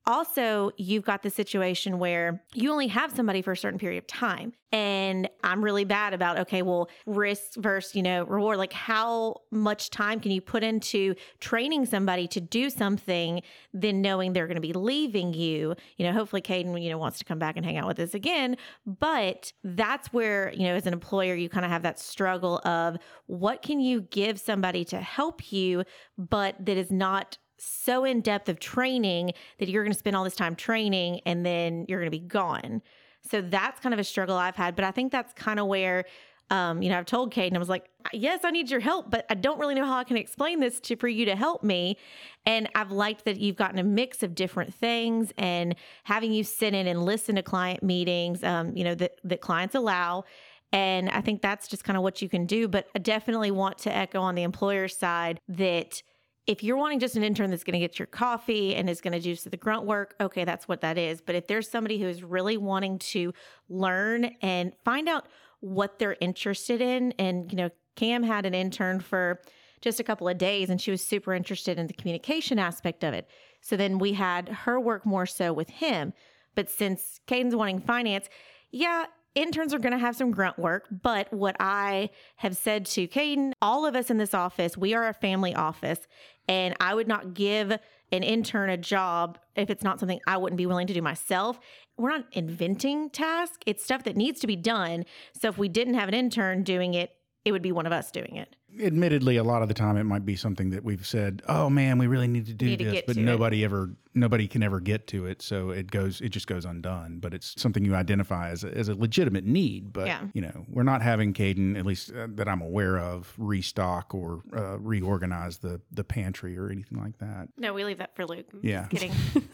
Speaker 1: Also, you've got the situation where you only have somebody for a certain period of time. And I'm really bad about, okay, well, risk versus, you know, reward. Like, how much time can you put into training somebody to do something, then knowing they're going to be leaving you? You know, hopefully Caden, you know, wants to come back and hang out with us again. But that's where, you know, as an employer, you kind of have that struggle of what can you give somebody to help you, but that is not so in depth of training that you're going to spend all this time training and then you're going to be gone. So that's kind of a struggle I've had. But I think that's kind of where, um, you know, I've told Caden, I was like, yes, I need your help, but I don't really know how I can explain this to for you to help me. And I've liked that you've gotten a mix of different things and having you sit in and listen to client meetings, um, you know, that, that clients allow. And I think that's just kind of what you can do. But I definitely want to echo on the employer side that if you're wanting just an intern that's going to get your coffee and is going to do the grunt work, okay, that's what that is. But if there's somebody who is really wanting to learn and find out what they're interested in, and you know, Cam had an intern for just a couple of days and she was super interested in the communication aspect of it. So then we had her work more so with him. But since Caden's wanting finance, yeah, interns are going to have some grunt work. But what I have said to Caden, all of us in this office, we are a family office, and I would not give an intern a job if it's not something I wouldn't be willing to do myself. We're not inventing tasks, it's stuff that needs to be done. So if we didn't have an intern doing it, it would be one of us doing it.
Speaker 2: Admittedly, a lot of the time it might be something that we've said, "Oh man, we really need to do
Speaker 1: Need
Speaker 2: this,"
Speaker 1: get
Speaker 2: but
Speaker 1: to it.
Speaker 2: nobody ever, nobody can ever get to it, so it goes, it just goes undone. But it's something you identify as a, as a legitimate need. But
Speaker 1: Yeah.
Speaker 2: you know, we're not having Caden, at least uh, that I'm aware of, restock or uh, reorganize the the pantry or anything like that.
Speaker 1: No, we leave that for Luke.
Speaker 2: Yeah.
Speaker 1: Just kidding. [LAUGHS]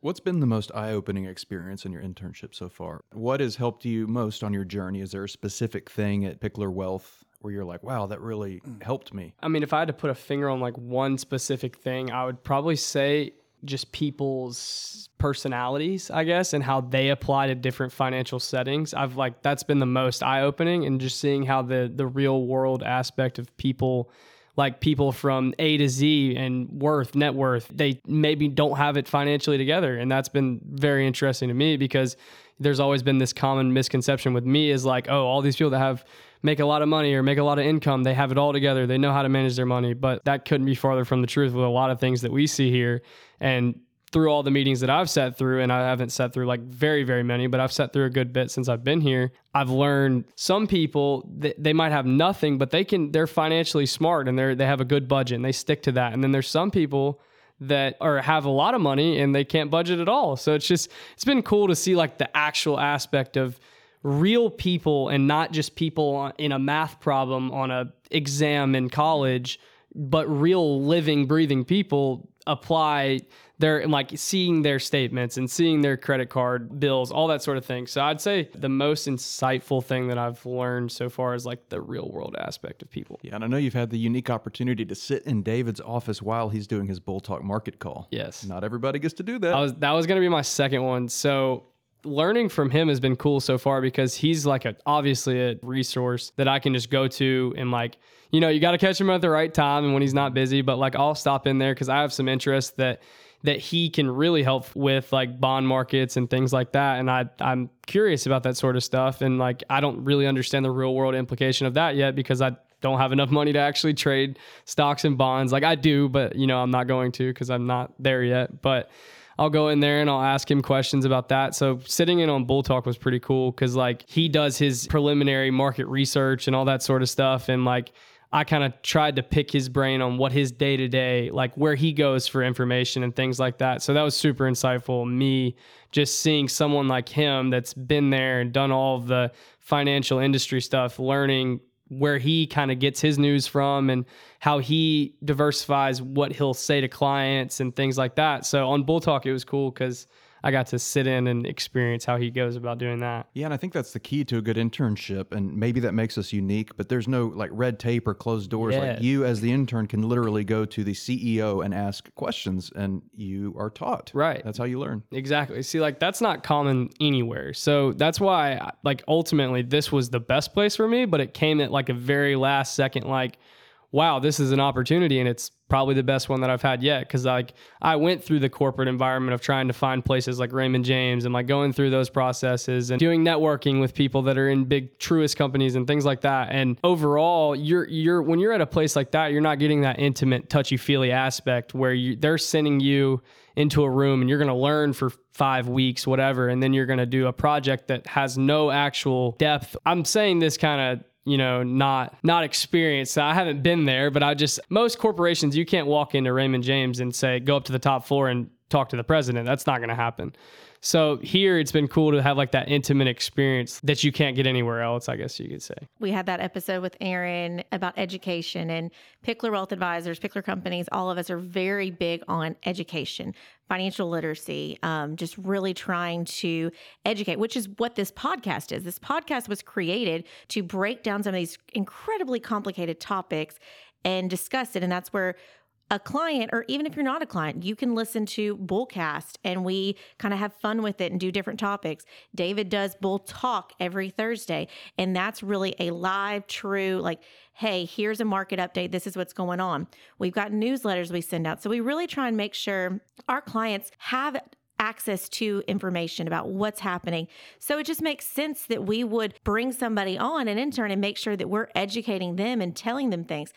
Speaker 3: What's been the most eye opening experience in your internship so far? What has helped you most on your journey? Is there a specific thing at Pickler Wealth where you're like, wow, that really mm. helped me?
Speaker 4: I mean, if I had to put a finger on like one specific thing, I would probably say just people's personalities, I guess, and how they apply to different financial settings. I've like that's been the most eye opening and just seeing how the the real world aspect of people like people from A to Z and worth, net worth, they maybe don't have it financially together. And that's been very interesting to me because there's always been this common misconception with me is like, oh, all these people that have make a lot of money or make a lot of income, they have it all together. They know how to manage their money. But that couldn't be farther from the truth with a lot of things that we see here. And through all the meetings that I've sat through, and I haven't sat through like very, very many, but I've sat through a good bit since I've been here. I've learned some people they, they might have nothing, but they can they're financially smart and they're they have a good budget and they stick to that. And then there's some people that or have a lot of money and they can't budget at all. So it's just it's been cool to see like the actual aspect of real people and not just people in a math problem on a exam in college, but real living breathing people apply their like seeing their statements and seeing their credit card bills, all that sort of thing. So I'd say the most insightful thing that I've learned so far is like the real world aspect of people.
Speaker 3: Yeah, and I know you've had the unique opportunity to sit in David's office while he's doing his Bull Talk market call.
Speaker 4: Yes.
Speaker 3: Not everybody gets to do that.
Speaker 4: I was that was gonna be my second one. So learning from him has been cool so far because he's like a obviously a resource that I can just go to and like you know you got to catch him at the right time and when he's not busy. But like I'll stop in there because I have some interest that that he can really help with like bond markets and things like that. And I I'm curious about that sort of stuff and like I don't really understand the real world implication of that yet because I don't have enough money to actually trade stocks and bonds. Like I do, but you know, I'm not going to because I'm not there yet. But I'll go in there and I'll ask him questions about that. So sitting in on Bull Talk was pretty cool because like he does his preliminary market research and all that sort of stuff. And like I kind of tried to pick his brain on what his day to day, like where he goes for information and things like that. So that was super insightful. Me just seeing someone like him that's been there and done all of the financial industry stuff, learning where he kind of gets his news from and how he diversifies what he'll say to clients and things like that. So on Bull Talk, it was cool because I got to sit in and experience how he goes about doing that.
Speaker 3: Yeah, and I think that's the key to a good internship, and maybe that makes us unique. But there's no like red tape or closed doors.
Speaker 4: Yes.
Speaker 3: Like you, as the intern, can literally go to the CEO and ask questions, and you are taught.
Speaker 4: Right.
Speaker 3: That's how you learn.
Speaker 4: Exactly. See, like that's not common anywhere. So that's why, like, ultimately, this was the best place for me, but it came at like a very last second, like, wow, this is an opportunity and it's probably the best one that I've had yet. Cause like I went through the corporate environment of trying to find places like Raymond James and like going through those processes and doing networking with people that are in big Truist companies and things like that. And overall, you're you're when you're at a place like that, you're not getting that intimate, touchy feely aspect where you they're sending you into a room and you're going to learn for five weeks, whatever, and then you're going to do a project that has no actual depth. I'm saying this kind of you know not not experienced. I haven't been there but i just most corporations you can't walk into raymond james and say go up to the top floor and talk to the president. That's not going to happen so here it's been cool to have like that intimate experience that you can't get anywhere else i guess you could say
Speaker 1: we had that episode with Aaron about education and Pickler Wealth Advisors, Pickler companies. All of us are very big on education, financial literacy, um, just really trying to educate, which is what this podcast is. This podcast was created to break down some of these incredibly complicated topics and discuss it. And that's where a client, or even if you're not a client, you can listen to Bullcast and we kind of have fun with it and do different topics. David does Bull Talk every Thursday, and that's really a live, true, like, hey, here's a market update. This is what's going on. We've got newsletters we send out. So we really try and make sure our clients have access to information about what's happening. So it just makes sense that we would bring somebody on, an intern, and make sure that we're educating them and telling them things.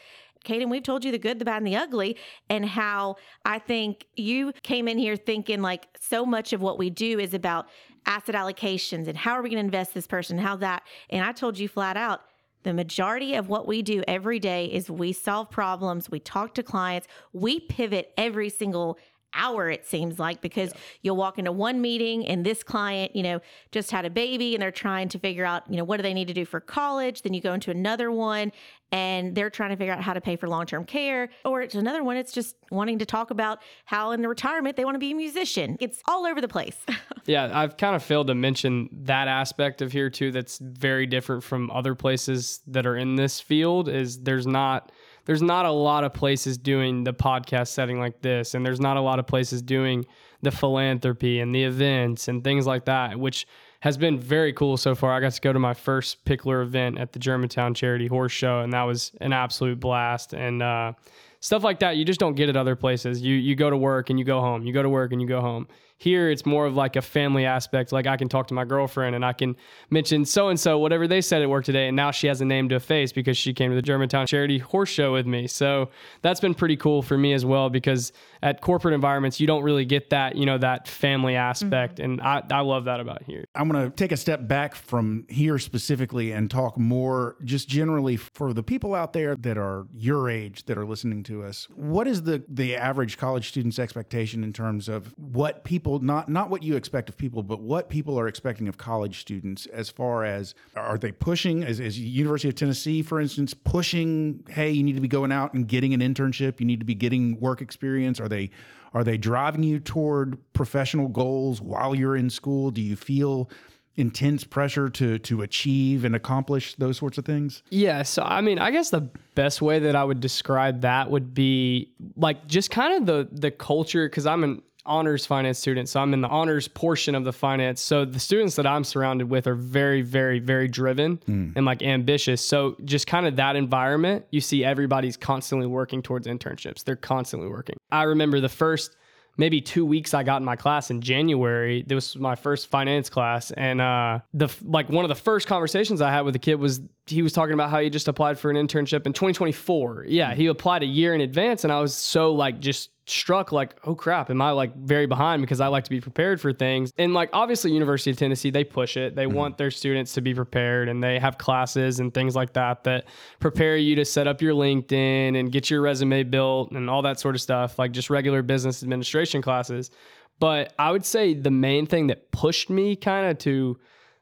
Speaker 1: Caden, we've told you the good, the bad, and the ugly, and how I think you came in here thinking like so much of what we do is about asset allocations and how are we going to invest this person, how that. And I told you flat out, the majority of what we do every day is we solve problems, we talk to clients, we pivot every single hour it seems like because yeah. you'll walk into one meeting and this client you know just had a baby and they're trying to figure out you know what do they need to do for college? Then you go into another one and they're trying to figure out how to pay for long-term care. Or it's another one it's just wanting to talk about how in the retirement they want to be a musician. It's all over the place. [LAUGHS]
Speaker 4: Yeah i've kind of failed to mention that aspect of here too that's very different from other places that are in this field is there's not there's not a lot of places doing the podcast setting like this, and there's not a lot of places doing the philanthropy and the events and things like that, which has been very cool so far. I got to go to my first Pickler event at the Germantown Charity Horse Show, and that was an absolute blast. And uh, stuff like that, you just don't get at other places. You you go to work and you go home. You go to work and you go home. Here, it's more of like a family aspect. Like I can talk to my girlfriend and I can mention so and so, whatever they said at work today. And now she has a name to a face because she came to the Germantown Charity Horse Show with me. So that's been pretty cool for me as well because at corporate environments, you don't really get that, you know, that family aspect. Mm-hmm. And I, I love that about here.
Speaker 2: I'm going to take a step back from here specifically and talk more just generally for the people out there that are your age that are listening to us. What is the, the average college student's expectation in terms of what people people not not what you expect of people, but what people are expecting of college students as far as are they pushing as, as University of Tennessee, for instance, pushing, hey, you need to be going out and getting an internship, you need to be getting work experience. Are they are they driving you toward professional goals while you're in school? Do you feel intense pressure to to achieve and accomplish those sorts of things?
Speaker 4: Yeah, so I mean, I guess the best way that I would describe that would be like just kind of the the culture cuz I'm an honors finance student. So I'm in the honors portion of the finance. So the students that I'm surrounded with are very, very, very driven mm. and like ambitious. So just kind of that environment, you see everybody's constantly working towards internships. They're constantly working. I remember the first maybe two weeks I got in my class in January. This was my first finance class, and uh, the like one of the first conversations I had with the kid was he was talking about how he just applied for an internship in 2024. Yeah, he applied a year in advance, and I was so like just struck like oh crap am i like very behind because i like to be prepared for things? And like obviously university of tennessee they push it. They mm-hmm. want their students to be prepared and they have classes and things like that that prepare you to set up your linkedin and get your resume built and all that sort of stuff like just regular business administration classes. But i would say the main thing that pushed me kind of to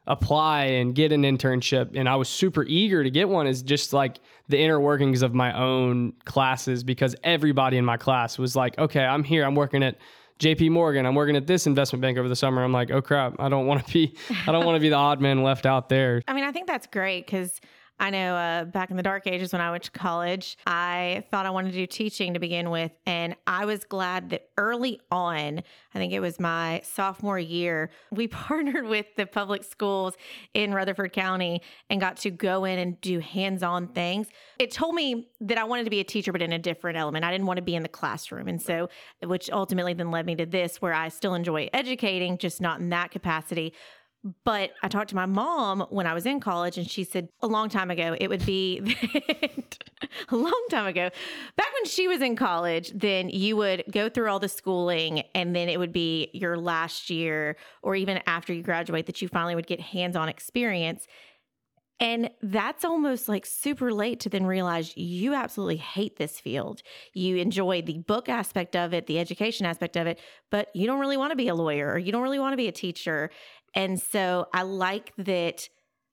Speaker 4: apply and get an internship and I was super eager to get one is just like the inner workings of my own classes because everybody in my class was like, okay, I'm here, I'm working at JP Morgan, I'm working at this investment bank over the summer. I'm like, oh crap, I don't want to be I don't want to be the odd man left out there.
Speaker 1: I mean, I think that's great cuz I know uh, back in the dark ages when I went to college, I thought I wanted to do teaching to begin with. And I was glad that early on, I think it was my sophomore year, [LAUGHS] we partnered with the public schools in Rutherford County and got to go in and do hands on things. It told me that I wanted to be a teacher, but in a different element. I didn't want to be in the classroom. And so, which ultimately then led me to this, where I still enjoy educating, just not in that capacity. But I talked to my mom when I was in college, and she said a long time ago it would be [LAUGHS] a long time ago. Back when she was in college, then you would go through all the schooling, and then it would be your last year, or even after you graduate, that you finally would get hands on experience. And that's almost like super late to then realize you absolutely hate this field. You enjoy the book aspect of it, the education aspect of it, but you don't really want to be a lawyer or you don't really want to be a teacher. And so I like that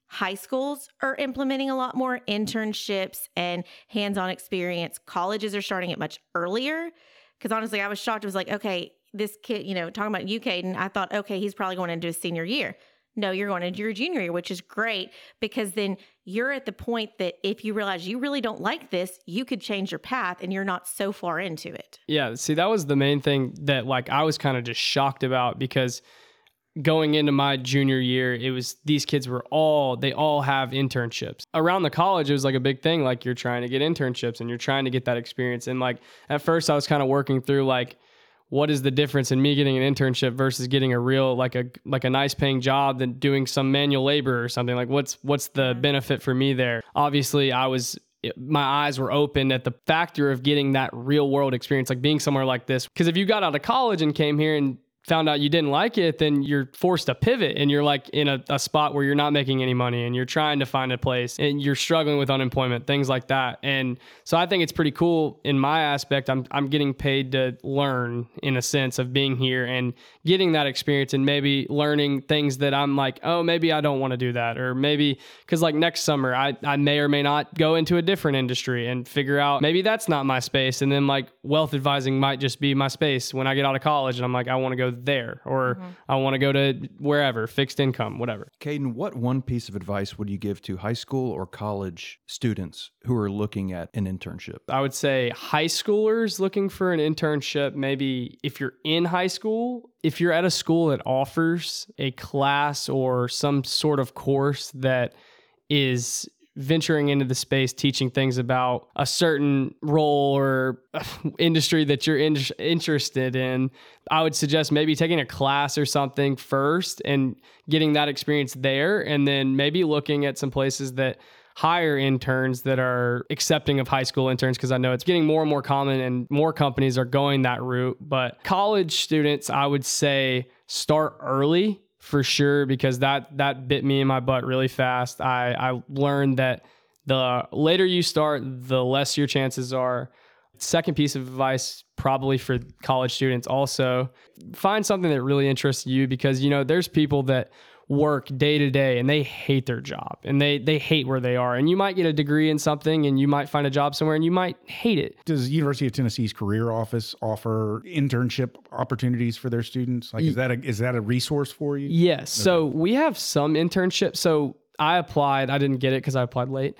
Speaker 1: high schools are implementing a lot more internships and hands on experience. Colleges are starting it much earlier. Because honestly, I was shocked. It was like, okay, this kid, you know, talking about you, Caden, I thought, okay, he's probably going into his senior year. No, you're going into your junior year, which is great because then you're at the point that if you realize you really don't like this, you could change your path and you're not so far into it.
Speaker 4: Yeah. See, that was the main thing that like I was kind of just shocked about because going into my junior year, it was these kids were all they all have internships. Around the college, it was like a big thing. Like you're trying to get internships and you're trying to get that experience. And like at first I was kind of working through like what is the difference in me getting an internship versus getting a real like a like a nice paying job than doing some manual labor or something like what's what's the benefit for me there obviously i was my eyes were open at the factor of getting that real world experience like being somewhere like this because if you got out of college and came here and found out you didn't like it, then you're forced to pivot and you're like in a, a, spot where you're not making any money and you're trying to find a place and you're struggling with unemployment, things like that. And so I think it's pretty cool in my aspect. I'm, I'm getting paid to learn in a sense of being here and getting that experience and maybe learning things that I'm like, oh, maybe I don't want to do that. Or maybe because like next summer, I, I may or may not go into a different industry and figure out maybe that's not my space. And then like wealth advising might just be my space when I get out of college and I'm like, I want to go there or mm-hmm. I want to go to wherever, fixed income, whatever.
Speaker 3: Caden, what one piece of advice would you give to high school or college students who are looking at an internship?
Speaker 4: I would say high schoolers looking for an internship, maybe if you're in high school, if you're at a school that offers a class or some sort of course that is venturing into the space teaching things about a certain role or [LAUGHS] industry that you're in- interested in i would suggest maybe taking a class or something first and getting that experience there and then maybe looking at some places that hire interns that are accepting of high school interns because I know it's getting more and more common and more companies are going that route. But college students, I would say start early for sure because that that bit me in my butt really fast. I I learned that the later you start, the less your chances are. Second piece of advice, probably for college students, also find something that really interests you because you know there's people that work day to day and they hate their job and they they hate where they are. And you might get a degree in something and you might find a job somewhere and you might hate it.
Speaker 2: Does university of tennessee's career office offer internship opportunities for their students? Like is that a is that a resource for you?
Speaker 4: Yes. Okay. so we have some internships. So i applied. I didn't get it because i applied late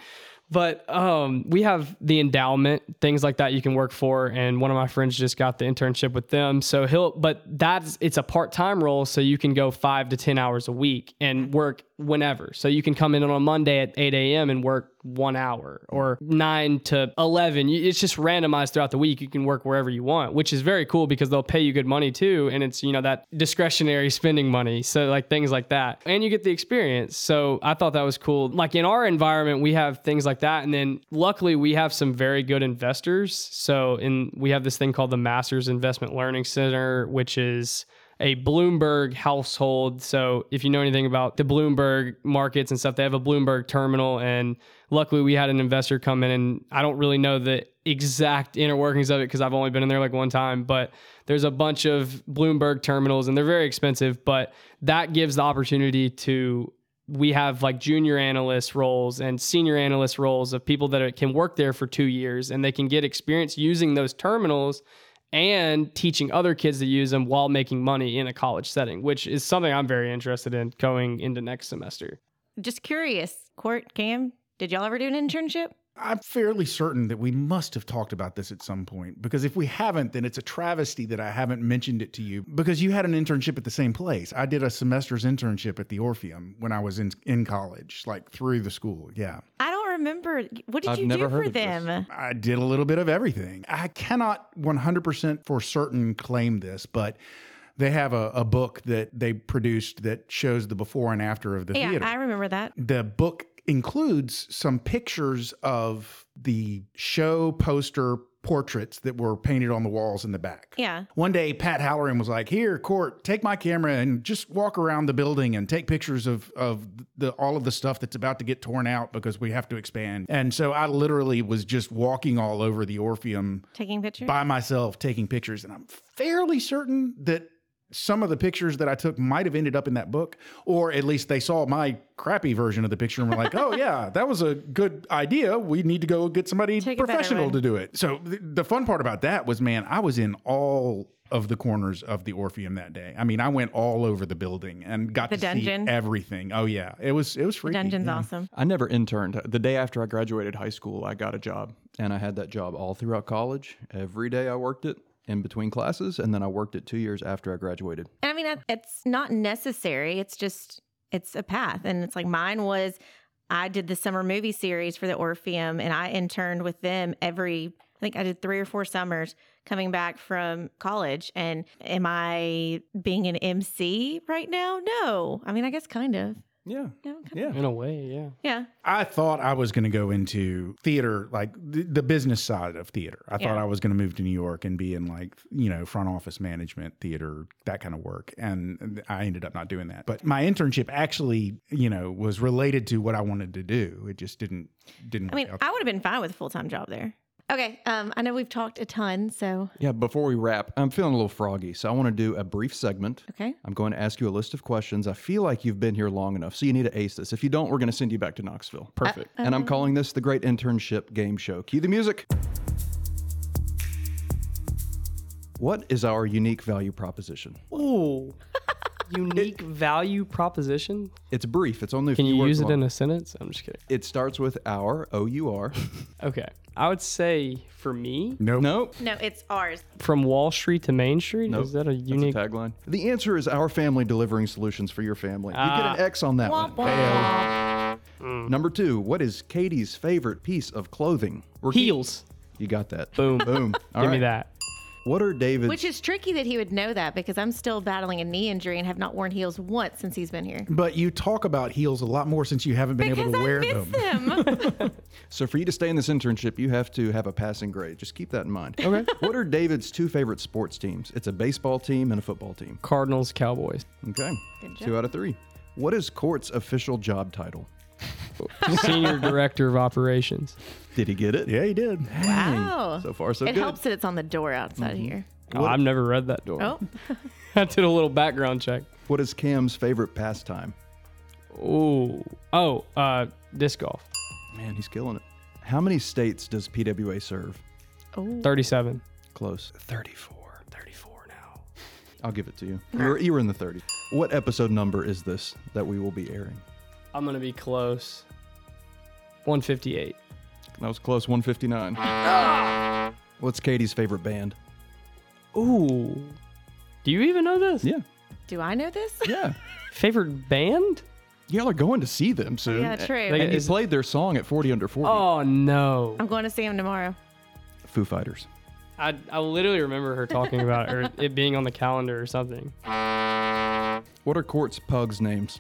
Speaker 4: but um, we have the endowment, things like that you can work for. And one of my friends just got the internship with them. So he'll, but that's, it's a part time role. So you can go five to 10 hours a week and work whenever. So you can come in on a Monday at 8 a.m. and work one hour or 9 to 11. It's just randomized throughout the week. You can work wherever you want, which is very cool because they'll pay you good money too. And it's, you know, that discretionary spending money. So, like things like that. And you get the experience. So, I thought that was cool. Like in our environment, we have things like that. And then luckily, we have some very good investors. So, in we have this thing called the Masters Investment Learning Center, which is a Bloomberg household. So if you know anything about the Bloomberg markets and stuff, they have a Bloomberg terminal. And luckily, we had an investor come in, and I don't really know the exact inner workings of it because I've only been in there like one time. But there's a bunch of Bloomberg terminals, and they're very expensive. But that gives the opportunity to we have like junior analyst roles and senior analyst roles of people that can work there for two years and they can get experience using those terminals and teaching other kids to use them while making money in a college setting, which is something I'm very interested in going into next semester.
Speaker 1: Just curious, Court, Cam, did y'all ever do an internship?
Speaker 2: I'm fairly certain that we must have talked about this at some point because if we haven't, then it's a travesty that I haven't mentioned it to you because you had an internship at the same place. I did a semester's internship at the Orpheum when I was in in college, like through the school. Yeah.
Speaker 1: I don't remember. What did I've you do for them? This.
Speaker 2: I did a little bit of everything. I cannot 100% for certain claim this, but they have a, a, book that they produced that shows the before and after of the
Speaker 1: yeah,
Speaker 2: theater.
Speaker 1: I remember that.
Speaker 2: The book includes some pictures of the show poster portraits that were painted on the walls in the back.
Speaker 1: Yeah.
Speaker 2: One day, Pat Halloran was like, "Here, Court, take my camera and just walk around the building and take pictures of of the all of the stuff that's about to get torn out because we have to expand." And so I literally was just walking all over the Orpheum,
Speaker 1: taking pictures
Speaker 2: by myself, taking pictures, and I'm fairly certain that some of the pictures that I took might have ended up in that book, or at least they saw my crappy version of the picture and were like, "Oh yeah, that was a good idea. We need to go get somebody Take professional to do it." So th- the fun part about that was, man, I was in all of the corners of the Orpheum that day. I mean, I went all over the building and got
Speaker 1: the
Speaker 2: to
Speaker 1: dungeon.
Speaker 2: see everything. Oh yeah, it was it was freaky.
Speaker 1: The dungeon's
Speaker 2: yeah.
Speaker 1: awesome.
Speaker 3: I never interned. The day after I graduated high school, I got a job, and I had that job all throughout college. Every day I worked it in between classes, and then I worked it two years after I graduated.
Speaker 1: I mean, it's not necessary. It's just it's a path, and it's like mine was. I did the summer movie series for the Orpheum, and I interned with them every. I think I did three or four summers coming back from college. And am I being an MC right now? No. I mean, I guess kind of.
Speaker 3: Yeah.
Speaker 1: Yeah. of.
Speaker 4: In a way, yeah.
Speaker 1: Yeah.
Speaker 2: I thought I was going to go into theater, like the, the business side of theater. I thought I was going to move to New York and be in like, you know, front office management, theater, that kind of work. And I ended up not doing that. But my internship actually, you know, was related to what I wanted to do. It just didn't, didn't
Speaker 1: I mean,
Speaker 2: out.
Speaker 1: I would have been fine with a full time job there. Okay. Um, I know we've talked a ton. So,
Speaker 3: Yeah, before we wrap, I'm feeling a little froggy, so I want to do a brief segment.
Speaker 1: okay.
Speaker 3: I'm going to ask you a list of questions. I feel like you've been here long enough, so you need to ace this. If you don't, we're going to send you back to Knoxville.
Speaker 4: Uh, Perfect.
Speaker 3: Uh, and I'm uh. calling this the Great Internship Game Show. Cue the music. What is our unique value proposition?
Speaker 4: Ooh. [LAUGHS] Unique value proposition.
Speaker 3: It's brief. It's only
Speaker 4: Can you use it
Speaker 3: long.
Speaker 4: in a sentence? I'm just kidding.
Speaker 3: It starts with our O U R. [LAUGHS]
Speaker 4: Okay. I would say for me,
Speaker 2: nope.
Speaker 3: nope.
Speaker 1: No, it's ours.
Speaker 4: from Wall Street to Main Street,
Speaker 3: Nope.
Speaker 4: is that a
Speaker 3: That's
Speaker 4: unique?
Speaker 3: a tagline. The answer is our family delivering solutions for your family. You get
Speaker 4: Ah.
Speaker 3: an X on that
Speaker 1: Womp
Speaker 3: one.
Speaker 1: womp.
Speaker 3: Number two, what is Katie's favorite piece of clothing? We're keep-
Speaker 4: Heels.
Speaker 3: You got that.
Speaker 4: Boom.
Speaker 3: Boom. [LAUGHS] All
Speaker 4: Give me that.
Speaker 3: What are David's?
Speaker 1: Which is tricky that he would know that because I'm still battling a knee injury and have not worn heels once since he's been here.
Speaker 2: But you talk about heels a lot more since you haven't been
Speaker 1: Because
Speaker 2: able to
Speaker 1: I
Speaker 2: wear
Speaker 1: miss
Speaker 2: them.
Speaker 1: them. [LAUGHS] [LAUGHS]
Speaker 3: so for you to stay in this internship, you have to have a passing grade. Just keep that in mind. Okay. [LAUGHS] what are David's two favorite sports teams? It's a baseball team and a football team.
Speaker 4: Cardinals, Cowboys.
Speaker 3: Okay.
Speaker 1: Good
Speaker 3: Two out of three. What is Court's official job title? [LAUGHS]
Speaker 4: Senior Director of Operations.
Speaker 3: Did he get it?
Speaker 2: Yeah, he did.
Speaker 1: wow.
Speaker 3: So far, so good.
Speaker 1: it
Speaker 3: good.
Speaker 1: helps that it's on the door outside here.
Speaker 4: Oh, I've never read that door.
Speaker 1: Oh, [LAUGHS]
Speaker 4: I did a little background check.
Speaker 3: What is Cam's favorite pastime?
Speaker 4: Ooh. Oh, uh, disc golf.
Speaker 3: Man, he's killing it. How many states does PWA serve?
Speaker 1: oh.
Speaker 4: 37.
Speaker 3: Close. 34.
Speaker 4: 34 now.
Speaker 3: I'll give it to you. You were, you were in the 30s. What episode number is this that we will be airing?
Speaker 4: I'm going to be close. 158.
Speaker 3: That was close. 159. Ah! What's Katie's favorite band?
Speaker 4: Ooh. Do you even know this?
Speaker 3: Yeah.
Speaker 1: Do I know this? [LAUGHS]
Speaker 3: Yeah.
Speaker 4: Favorite band?
Speaker 3: Y'all are going to see them soon.
Speaker 1: Yeah, true.
Speaker 4: Like,
Speaker 3: And you
Speaker 4: Is-
Speaker 3: played their song at 40 under 40.
Speaker 4: Oh, no.
Speaker 1: I'm going to see him tomorrow.
Speaker 3: Foo Fighters.
Speaker 4: I, I literally remember her talking about it, or it being on the calendar or something.
Speaker 3: What are Court's pugs' names?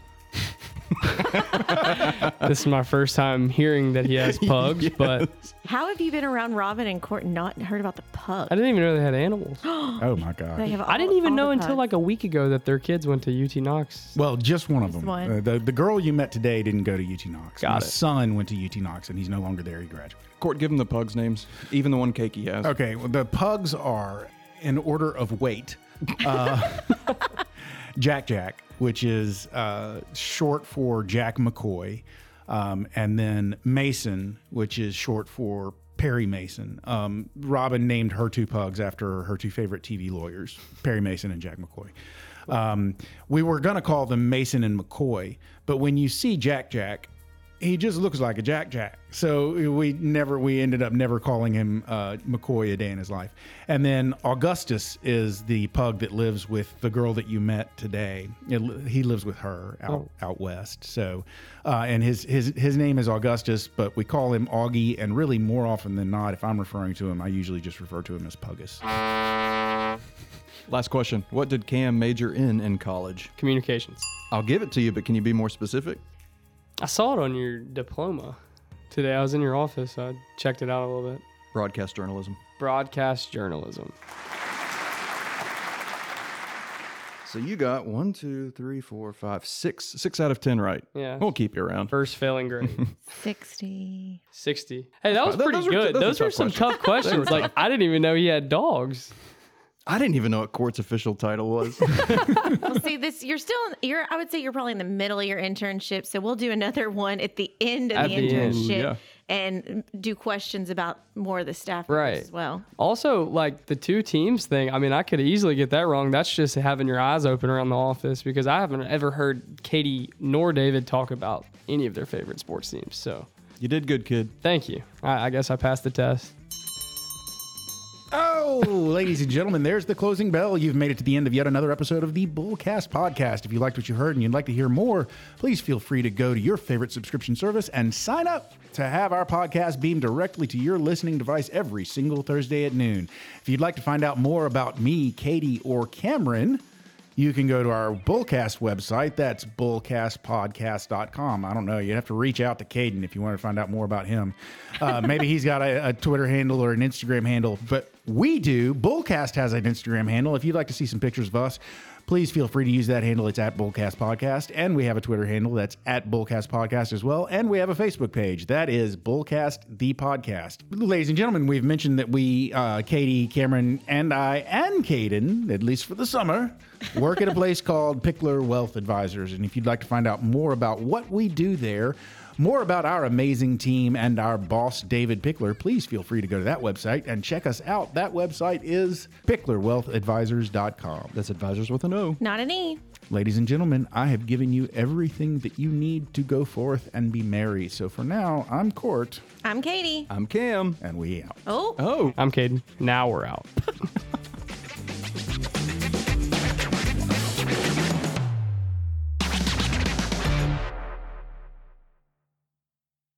Speaker 3: [LAUGHS]
Speaker 4: This is my first time hearing that he has [LAUGHS] pugs, but
Speaker 1: How have you been around Robin and Court and not heard about the pug?
Speaker 4: I didn't even know they had animals. [GASPS]
Speaker 2: Oh my
Speaker 1: They
Speaker 2: god.
Speaker 1: have
Speaker 4: I
Speaker 1: all-
Speaker 4: didn't even
Speaker 1: all
Speaker 4: know
Speaker 1: the
Speaker 4: until
Speaker 1: pugs.
Speaker 4: like a week ago that their kids went to UT Knox.
Speaker 2: Well, just one of them.
Speaker 1: one.
Speaker 2: Uh, the the girl you met today didn't go to UT Knox.
Speaker 4: Got
Speaker 2: My
Speaker 4: it.
Speaker 2: son went to UT Knox, and he's no longer there. He graduated.
Speaker 3: Court, give him the pugs' names. Even the one Cakey has.
Speaker 2: Okay, well, the pugs are in order of weight. Uh, [LAUGHS] Jack Jack, which is uh, short for Jack McCoy, um, and then Mason, which is short for Perry Mason. Um, Robin named her two pugs after her two favorite TV lawyers, Perry Mason and Jack McCoy. Um, we were going to call them Mason and McCoy, but when you see Jack Jack, he just looks like a Jack Jack. So we never, we ended up never calling him uh, McCoy a day in his life. And then Augustus is the pug that lives with the girl that you met today. It, he lives with her out out west. So, uh, and his his his name is Augustus, but we call him Augie. And really, more often than not, if I'm referring to him, I usually just refer to him as Puggus.
Speaker 3: Last question. What did Cam major in in college?
Speaker 4: Communications.
Speaker 3: I'll give it to you, but can you be more specific?
Speaker 4: I saw it on your diploma today. I was in your office. I checked it out a little bit.
Speaker 3: Broadcast journalism.
Speaker 4: Broadcast journalism.
Speaker 3: So you got one, two, three, four, five, six, six out of ten right.
Speaker 4: Yeah.
Speaker 3: We'll keep you around.
Speaker 4: First failing grade. [LAUGHS]
Speaker 1: 60.
Speaker 4: 60. Hey, that was pretty
Speaker 3: those were-
Speaker 4: good.
Speaker 3: those
Speaker 4: Those were
Speaker 3: tough
Speaker 4: some
Speaker 3: questions.
Speaker 4: tough [LAUGHS] questions. Like, I didn't even know he had dogs.
Speaker 3: I didn't even know what Court's official title was. [LAUGHS]
Speaker 1: Well, see, this you're still you're. I would say you're probably in the middle of your internship, so we'll do another [LAUGHS] one at the end of
Speaker 4: At
Speaker 1: the
Speaker 4: the end,
Speaker 1: internship
Speaker 3: yeah.
Speaker 1: and do questions about more of the staff members
Speaker 4: Right.
Speaker 1: as well.
Speaker 4: Also, like the two teams thing, I mean, I could easily get that wrong. That's just having your eyes open around the office because I haven't ever heard Katie nor David talk about any of their favorite sports teams. So
Speaker 3: you did good, kid.
Speaker 4: thank you. I, I guess I passed the test.
Speaker 2: Ladies and gentlemen, there's the closing bell. You've made it to the end of yet another episode of the Bullcast podcast. If you liked what you heard and you'd like to hear more, please feel free to go to your favorite subscription service and sign up to have our podcast beamed directly to your listening device every single Thursday at noon. If you'd like to find out more about me, Katie, or Cameron, you can go to our Bullcast website. That's bullcastpodcast.com. I don't know. You have to reach out to Caden if you want to find out more about him. Uh, [LAUGHS] maybe he's got a, a Twitter handle or an Instagram handle, but we do. Bullcast has an Instagram handle. If you'd like to see some pictures of us, please feel free to use that handle. It's at Bullcast Podcast. And we have a Twitter handle that's at Bullcast Podcast as well. And we have a Facebook page that is Bullcast the Podcast. Ladies and gentlemen, we've mentioned that we, uh, Katie, Cameron, and I, and Caden, at least for the summer, work at a [LAUGHS] place called Pickler Wealth Advisors. And if you'd like to find out more about what we do there, more about our amazing team and our boss, David Pickler, please feel free to go to that website and check us out. That website is picklerwealthadvisors.com.
Speaker 3: That's advisors with an O.
Speaker 1: Not an E.
Speaker 2: Ladies and gentlemen, I have given you everything that you need to go forth and be merry. So for now, I'm Court,
Speaker 1: I'm Katie.
Speaker 3: I'm Cam.
Speaker 2: and we out.
Speaker 1: Oh.
Speaker 3: Oh.
Speaker 4: I'm Caden. Now we're out. [LAUGHS]